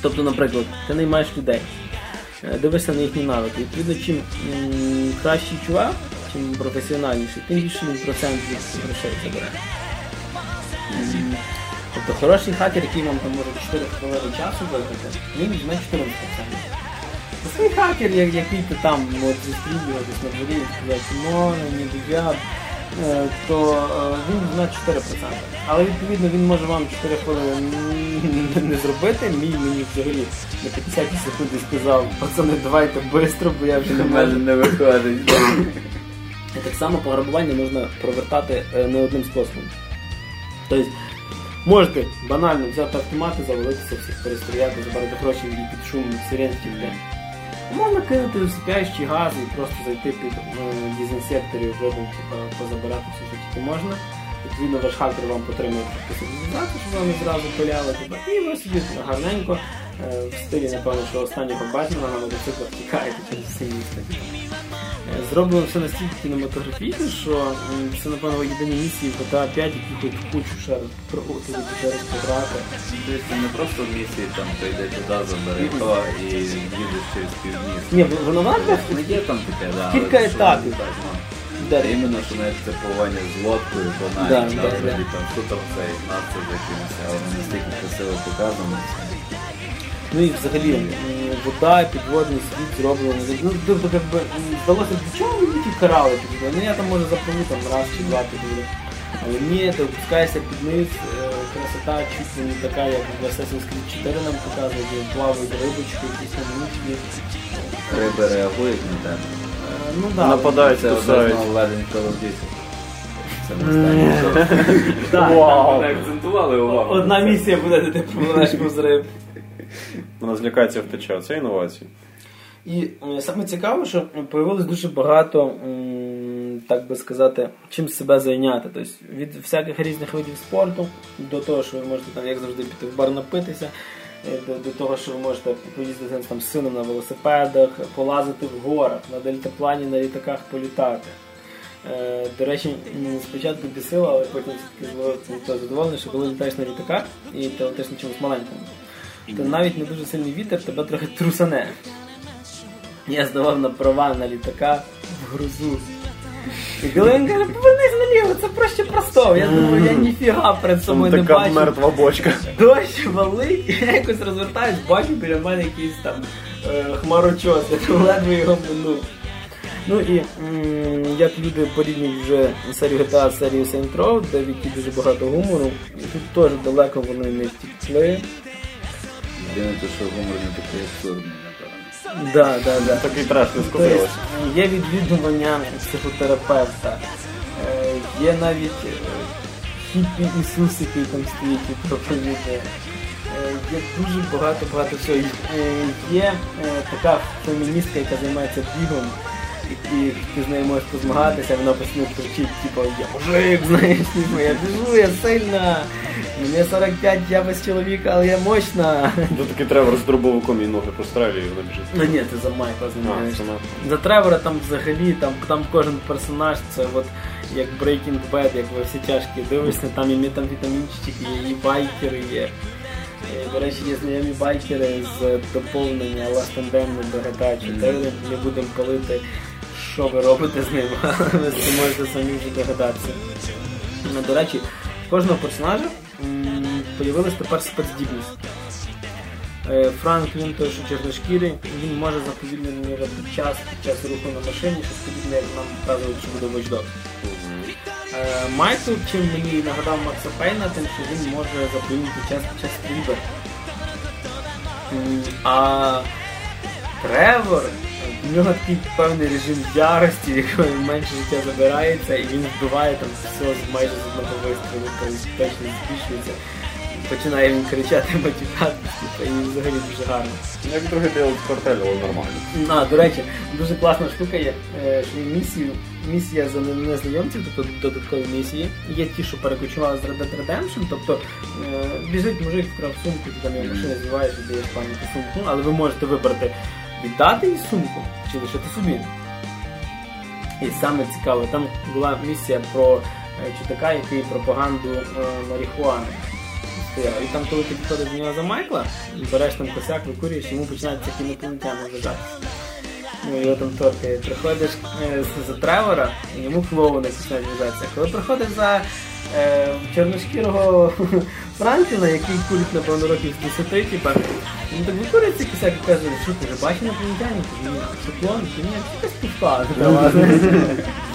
Тобто, наприклад, ти наймаєш людей, е, дивишся на їхні навики. Відповідно, чим м, кращий чувак, чим професіональніший, тим більше він процент від грошей забере. М, Тобто хороший хакер, який вам там може 4 хвилини часу виграти, він візьме 14%. Простий хакер, як- який ти там от, зустрів його десь на дворі ну, не дов'яд, е, то е, він візьме 4%. Але відповідно він може вам 4 хвилини не зробити. Мій мені взагалі на 50 секунди сказав, пацани, давайте швидко, бо я вже не можу. не виходить. І так само пограбування можна провертати е, не одним способом. Тобто можете банально взяти автомати, завалитися, всіх перестріляти, забрати гроші і під шум сиренських день. Можна кинути усипяючий газ і просто зайти під е, дезінсекторів, типа, позабирати все, що тільки можна. Відповідно, ваш хакер вам потримує сигналізацію, щоб вам зразу пиляли, типа, і ви собі гарненько е, в стилі, напевно, що останнього Бетмена на мотоциклах тікаєте через всі міста. Зроблено все настільки кінематографічно, що це, напевно, єдині місії в GTA 5, які хоч кучу ще раз проходити, ще раз пограти. Тобто це не просто місії, там прийде туди, забери то і їдеш через півміста. Ні, воно варто Не є там таке, да. але Кілька що етапів. так, ну. Іменно, що навіть це плавання з лодкою, Да, банально, да, да, да. там що там цей нація закинувся, але настільки красиво показано. Ну і взагалі вода, підводний світ зроблений. Ну, тобто, якби, здалося, для чого ви тільки карали підводи? Ну я там може запливу там раз чи два підводи. Але ні, ти опускаєшся під низ, е, красота чуть не така, як в Assassin's Creed 4 нам показують, де плавають рибочки, якісь намучені. Риби реагують на тебе. Е, Ну да. Нападають, Це кусають. нововведень Call of Duty. Це не Так, Вау. Акцентували увагу. Одна місія буде, де ти проведеш повз риб. Вона злякається втече. Це інновації. І е, саме цікаво, що появилось дуже багато, так би сказати, чим себе зайняти. Тобто від всяких різних видів спорту до того, що ви можете там, як завжди, піти в бар напитися, е, до, до того, що ви можете поїздити там з сином на велосипедах, полазити в горах, на дельтаплані, на літаках політати. Е, До речі, спочатку бісило, але потім все-таки було задоволений, що коли літаєш на літаках і ти летиш на чомусь маленькому, то навіть не дуже сильний вітер тебе трохи трусане. Я здавав на права на літака в грузу. І коли він каже, повернись наліво, це проще простого. Я думаю, я ніфіга перед собою не бачу. мертва бочка. Дощ валить, і я якось розвертаюсь, бачу біля мене якийсь там е, хмарочос, я ледве його минув. Ну і м, як люди порівнюють вже серію GTA з серією Saint Row, де в якій дуже багато гумору, тут теж далеко вони не втікли. Єдине, те, що гумор не такий абсурдний, напевно. Да, да, да. Такий треш не Тобто є відвідування психотерапевта, е, є навіть е, хіппі Ісус, який там стоїть і проповідує. Е, Є дуже багато-багато всього. Е, Є така феміністка, яка займається бігом, і, ти з нею можеш позмагатися, вона постійно кричить, типу, я мужик, знаєш, типу, я біжу, я сильна, мені 45, я без чоловіка, але я мощна. Тут таки треба з дробовиком і ноги прострелює і вона біжить. Ну ні, ти за Майкла сама. За Тревора там взагалі, там, там кожен персонаж, це от як Breaking Bad, як ви всі тяжкі дивишся, там і метамфетамінчики, є, і байкери є. До речі, є знайомі байкери з доповнення Last and Damned до GTA 4. Не будемо палити, що ви робите з ним, ви можете самі вже догадатися. Ну, До речі, кожного персонажа м, появилась тепер спецздібність. Е, Франклін, той, що чорношкірий, він може заповільнювати час під час руху на машині, щось подібне, як нам показують, що буде Watch Е, Майкл, чим мені нагадав Макса Пейна, тим, що він може заповільнити час під час стрільби. А Тревор, в нього такий певний режим ярості, в якому менше життя забирається, і він вбиває там все майже з одного вистрілу, тобто точно збільшується. починає він кричати, матюкатись, типу, і взагалі дуже гарно. Як другий Дейл квартель, нормально. А, до речі, дуже класна штука є, е, що є місію, місія за незнайомців, тобто додаткові місії. Є ті, що перекочували з Red Dead Redemption, тобто е, біжить мужик, вкрав сумку, ти там його машина збиваєш, даєш пам'ятку сумку, Ну, але ви можете вибрати віддати їй сумку чи лишити собі. І саме цікаве, там була місія про е, чутака, який пропаганду е, марихуани. І там, коли ти підходиш до нього за Майкла, береш там косяк, викурюєш, йому починають такі інопланетяни вважатися. Ну, його там торкає. Приходиш е, за Тревора, і йому клоуни починають вважатися. Коли приходиш за чорношкірого Франкліна, який курить, напевно, років з 10, типа, він так викурюється косяк і каже, що ти вже бачив інопланетяни? Кажу, ні, що клоун? Ні, якась туфта.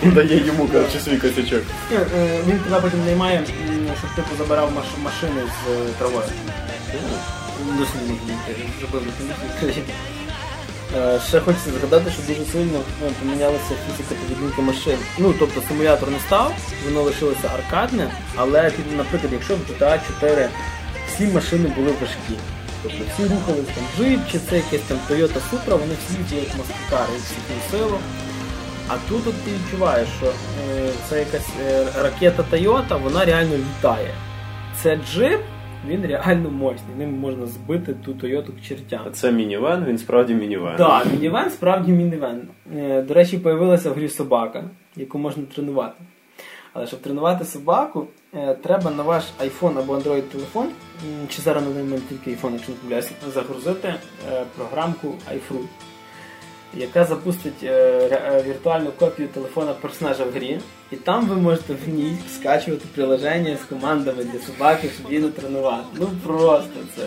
Дає йому, коротше, свій косячок. Е, Він тебе потім наймає, щоб типу забирав машини з е, травою. Можу знайти, зробив на. Е, Ще хочеться згадати, що дуже сильно е, помінялася фізика поведінки машин. Ну, тобто симулятор не став, воно лишилося аркадне, але, наприклад, якщо в GTA 4 всі машини були важкі. Тобто всі рухались там джип, чи це якесь там Toyota Supra, вони всі маскакари, їх всіх носило. А тут от ти відчуваєш, що е, це якась е, ракета Toyota, вона реально літає. Це джип, він реально мощний. Ним можна збити ту Toyota к чертям. Це мінівен, він справді мінівен. Так, мінівен справді мінівен. Е, До речі, появилася в грі собака, яку можна тренувати. Але щоб тренувати собаку, е, треба на ваш iPhone або Android телефон, чи зараз на даний момент тільки iPhone, якщо не помиляюся, загрузити е, програмку iFruit, яка запустить е, е, віртуальну копію телефона персонажа в грі, і там ви можете в ній скачувати приложення з командами для собаки, щоб її натренувати. Ну просто це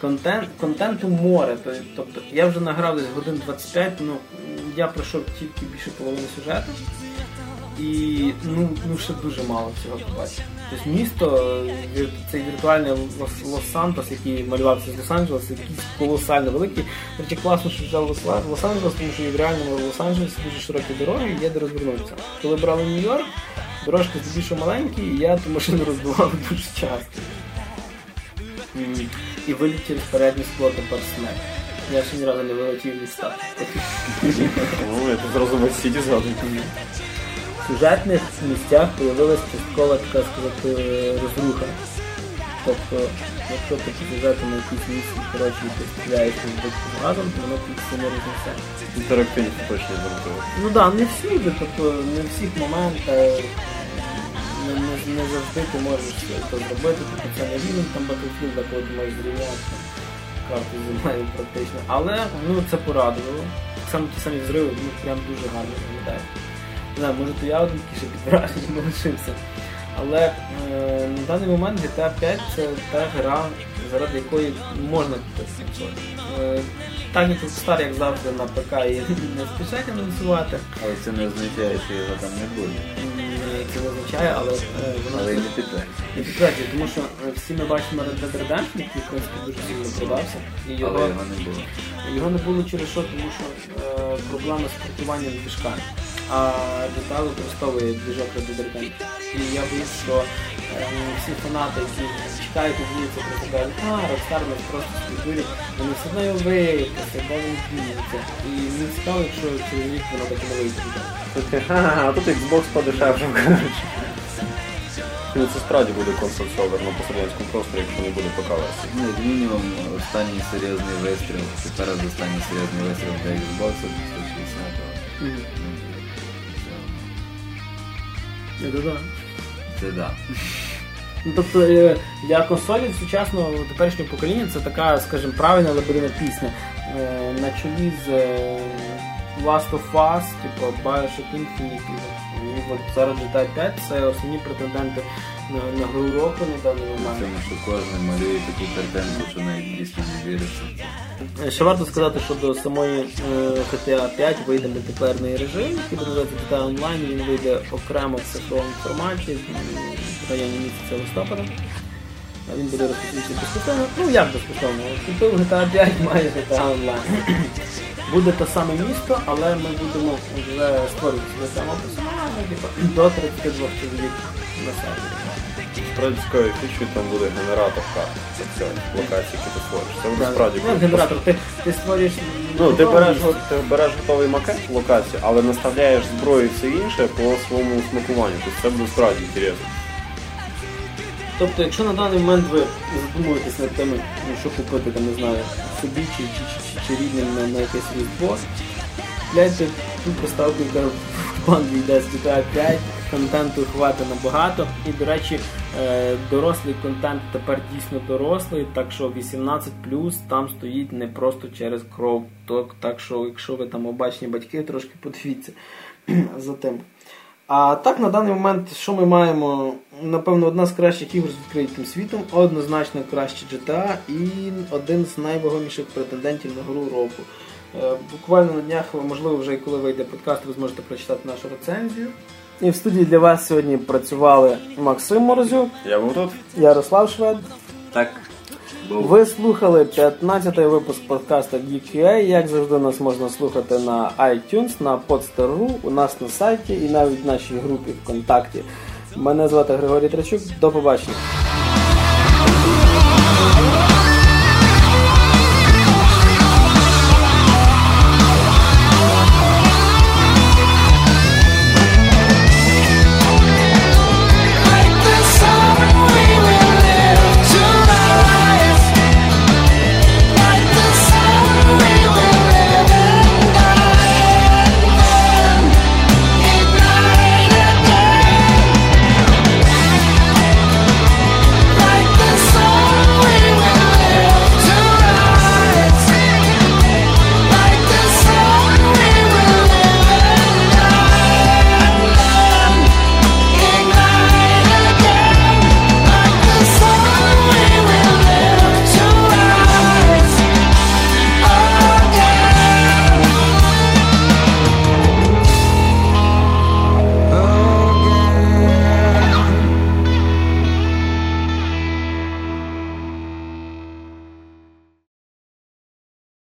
контент, контенту море. То- Тобто я вже награв десь годин 25, ну я пройшов тільки більше половини сюжету. І ну, ну ще дуже мало всього побачити. Тобто місто, е, цей віртуальний Лос- Лос-Сантос, який малювався з Лос-Анджелеса, якийсь колосально великий. Речі, класно, що взяв Лос- Лос-Анджелес, тому що в реальному Лос-Анджелесі дуже широкі дороги є де розвернутися. Коли брали Нью-Йорк, дорожки здебільшого маленькі, і я ту машину розбивав дуже часто. І через переднє скло тепер смерть. Я ще ні разу не вилетів від стати. Ну, тут зразу в Сіті згадую. В сюжетних місцях появилась часткова така сказати розруха. Тобто, якщо ти по сюжету на якійсь місці, коротше, ти стріляєш з разом, то воно тобі сильно рознесе. Інтерактивність точно зробили. Ну так, да, не всюди, тобто не в всіх моментах, не, не, не завжди ти можеш це зробити, тобто це не рівень там Battlefield, коли ти можеш зрівняти карту землею практично. Але ну, це порадувало. Само ті самі взриви, ну прям дуже гарно виглядають. Не знаю, може то я один тільки під враженням лишився. Але е, на даний момент GTA 5 це та гра, заради якої можна купити. Е, так як Rockstar, як завжди, на ПК і не спішать анонсувати. Але це не означає, що його там не буде. Це не означає, але е, воно Але не підтверджує. не підтверджує, тому що е, всі ми бачимо Red Dead Redemption, який в принципі дуже сильно продався. І Але його, його не було. його не було через що, тому що е, проблема з портуванням движка. А GTA використовує движок Red Dead Redemption. І я боюсь, що е, всі фанати, які чекають у вулиці, просто кажуть, а, Rockstar нас просто співдурять, вони все одно його випустять, де він діється. І мені цікаво, якщо через рік воно таки не вийде. Тут, ха-ха, а тут Xbox подешевшав, коротше. Ну, це справді буде консоль сервер на пострадянському просторі, якщо не буде ПК версії. Ну, як мінімум, останній серйозний вистріл, це перед останній серйозний вистріл для Xbox 360. Я додам. Це да. Ну, тобто е, для консолі сучасного теперішнього покоління це така, скажімо, правильна лебедина пісня. Е, На чолі з е, Last of Us, типу Bioshock Infinite. І от зараз GTA 5 це основні претенденти на, на гру року на даний момент. Тому що кожен малює таку картинку, що навіть дійсно не віриться. Е, Ще варто сказати, що до самої е, GTA 5 вийде мультиплеєрний режим, який буде називатися GTA Online, він вийде окремо в цифровому форматі в районі місяця листопада. А Він буде розповсюджений безкоштовно. Ну як безкоштовно? Купив GTA 5, має GTA Online. Буде те саме місто, але ми будемо вже створювати себе самого персонажа, типу, до 32 чоловік на сервері. Справді фічою там буде генератор карт. Це все, локації, які ти створиш. Це буде справді Ну, генератор, ти, ти створюєш. Ну, ти береш, ти береш готовий макет локації, але наставляєш зброю і все інше по своєму смакуванню. Тобто це буде справді інтересно. Тобто, якщо на даний момент ви задумуєтесь над тим, що купити, там, не знаю, собі чи, чи, чи, чи, чи рідним на, на якесь різдво, гляньте ту поставку, яка в банді йде з GTA 5, контенту хватить набагато. І, до речі, е, дорослий контент тепер дійсно дорослий, так що 18 там стоїть не просто через кров. Так, що, якщо ви там обачні батьки, трошки подивіться за тим. А так, на даний момент, що ми маємо? Напевно, одна з кращих ігор з відкритим світом, однозначно краще GTA і один з найвагоміших претендентів на гру року. Е, Буквально на днях, можливо, вже коли вийде подкаст, ви зможете прочитати нашу рецензію. І в студії для вас сьогодні працювали Максим Морозюк, Я був тут. Ярослав Швед. Так. Був. Ви слухали 15-й випуск подкасту GQA. Як завжди, нас можна слухати на iTunes, на Podster.ru, у нас на сайті і навіть в нашій групі ВКонтакті. Мене звати Григорій Трачук. До побачення.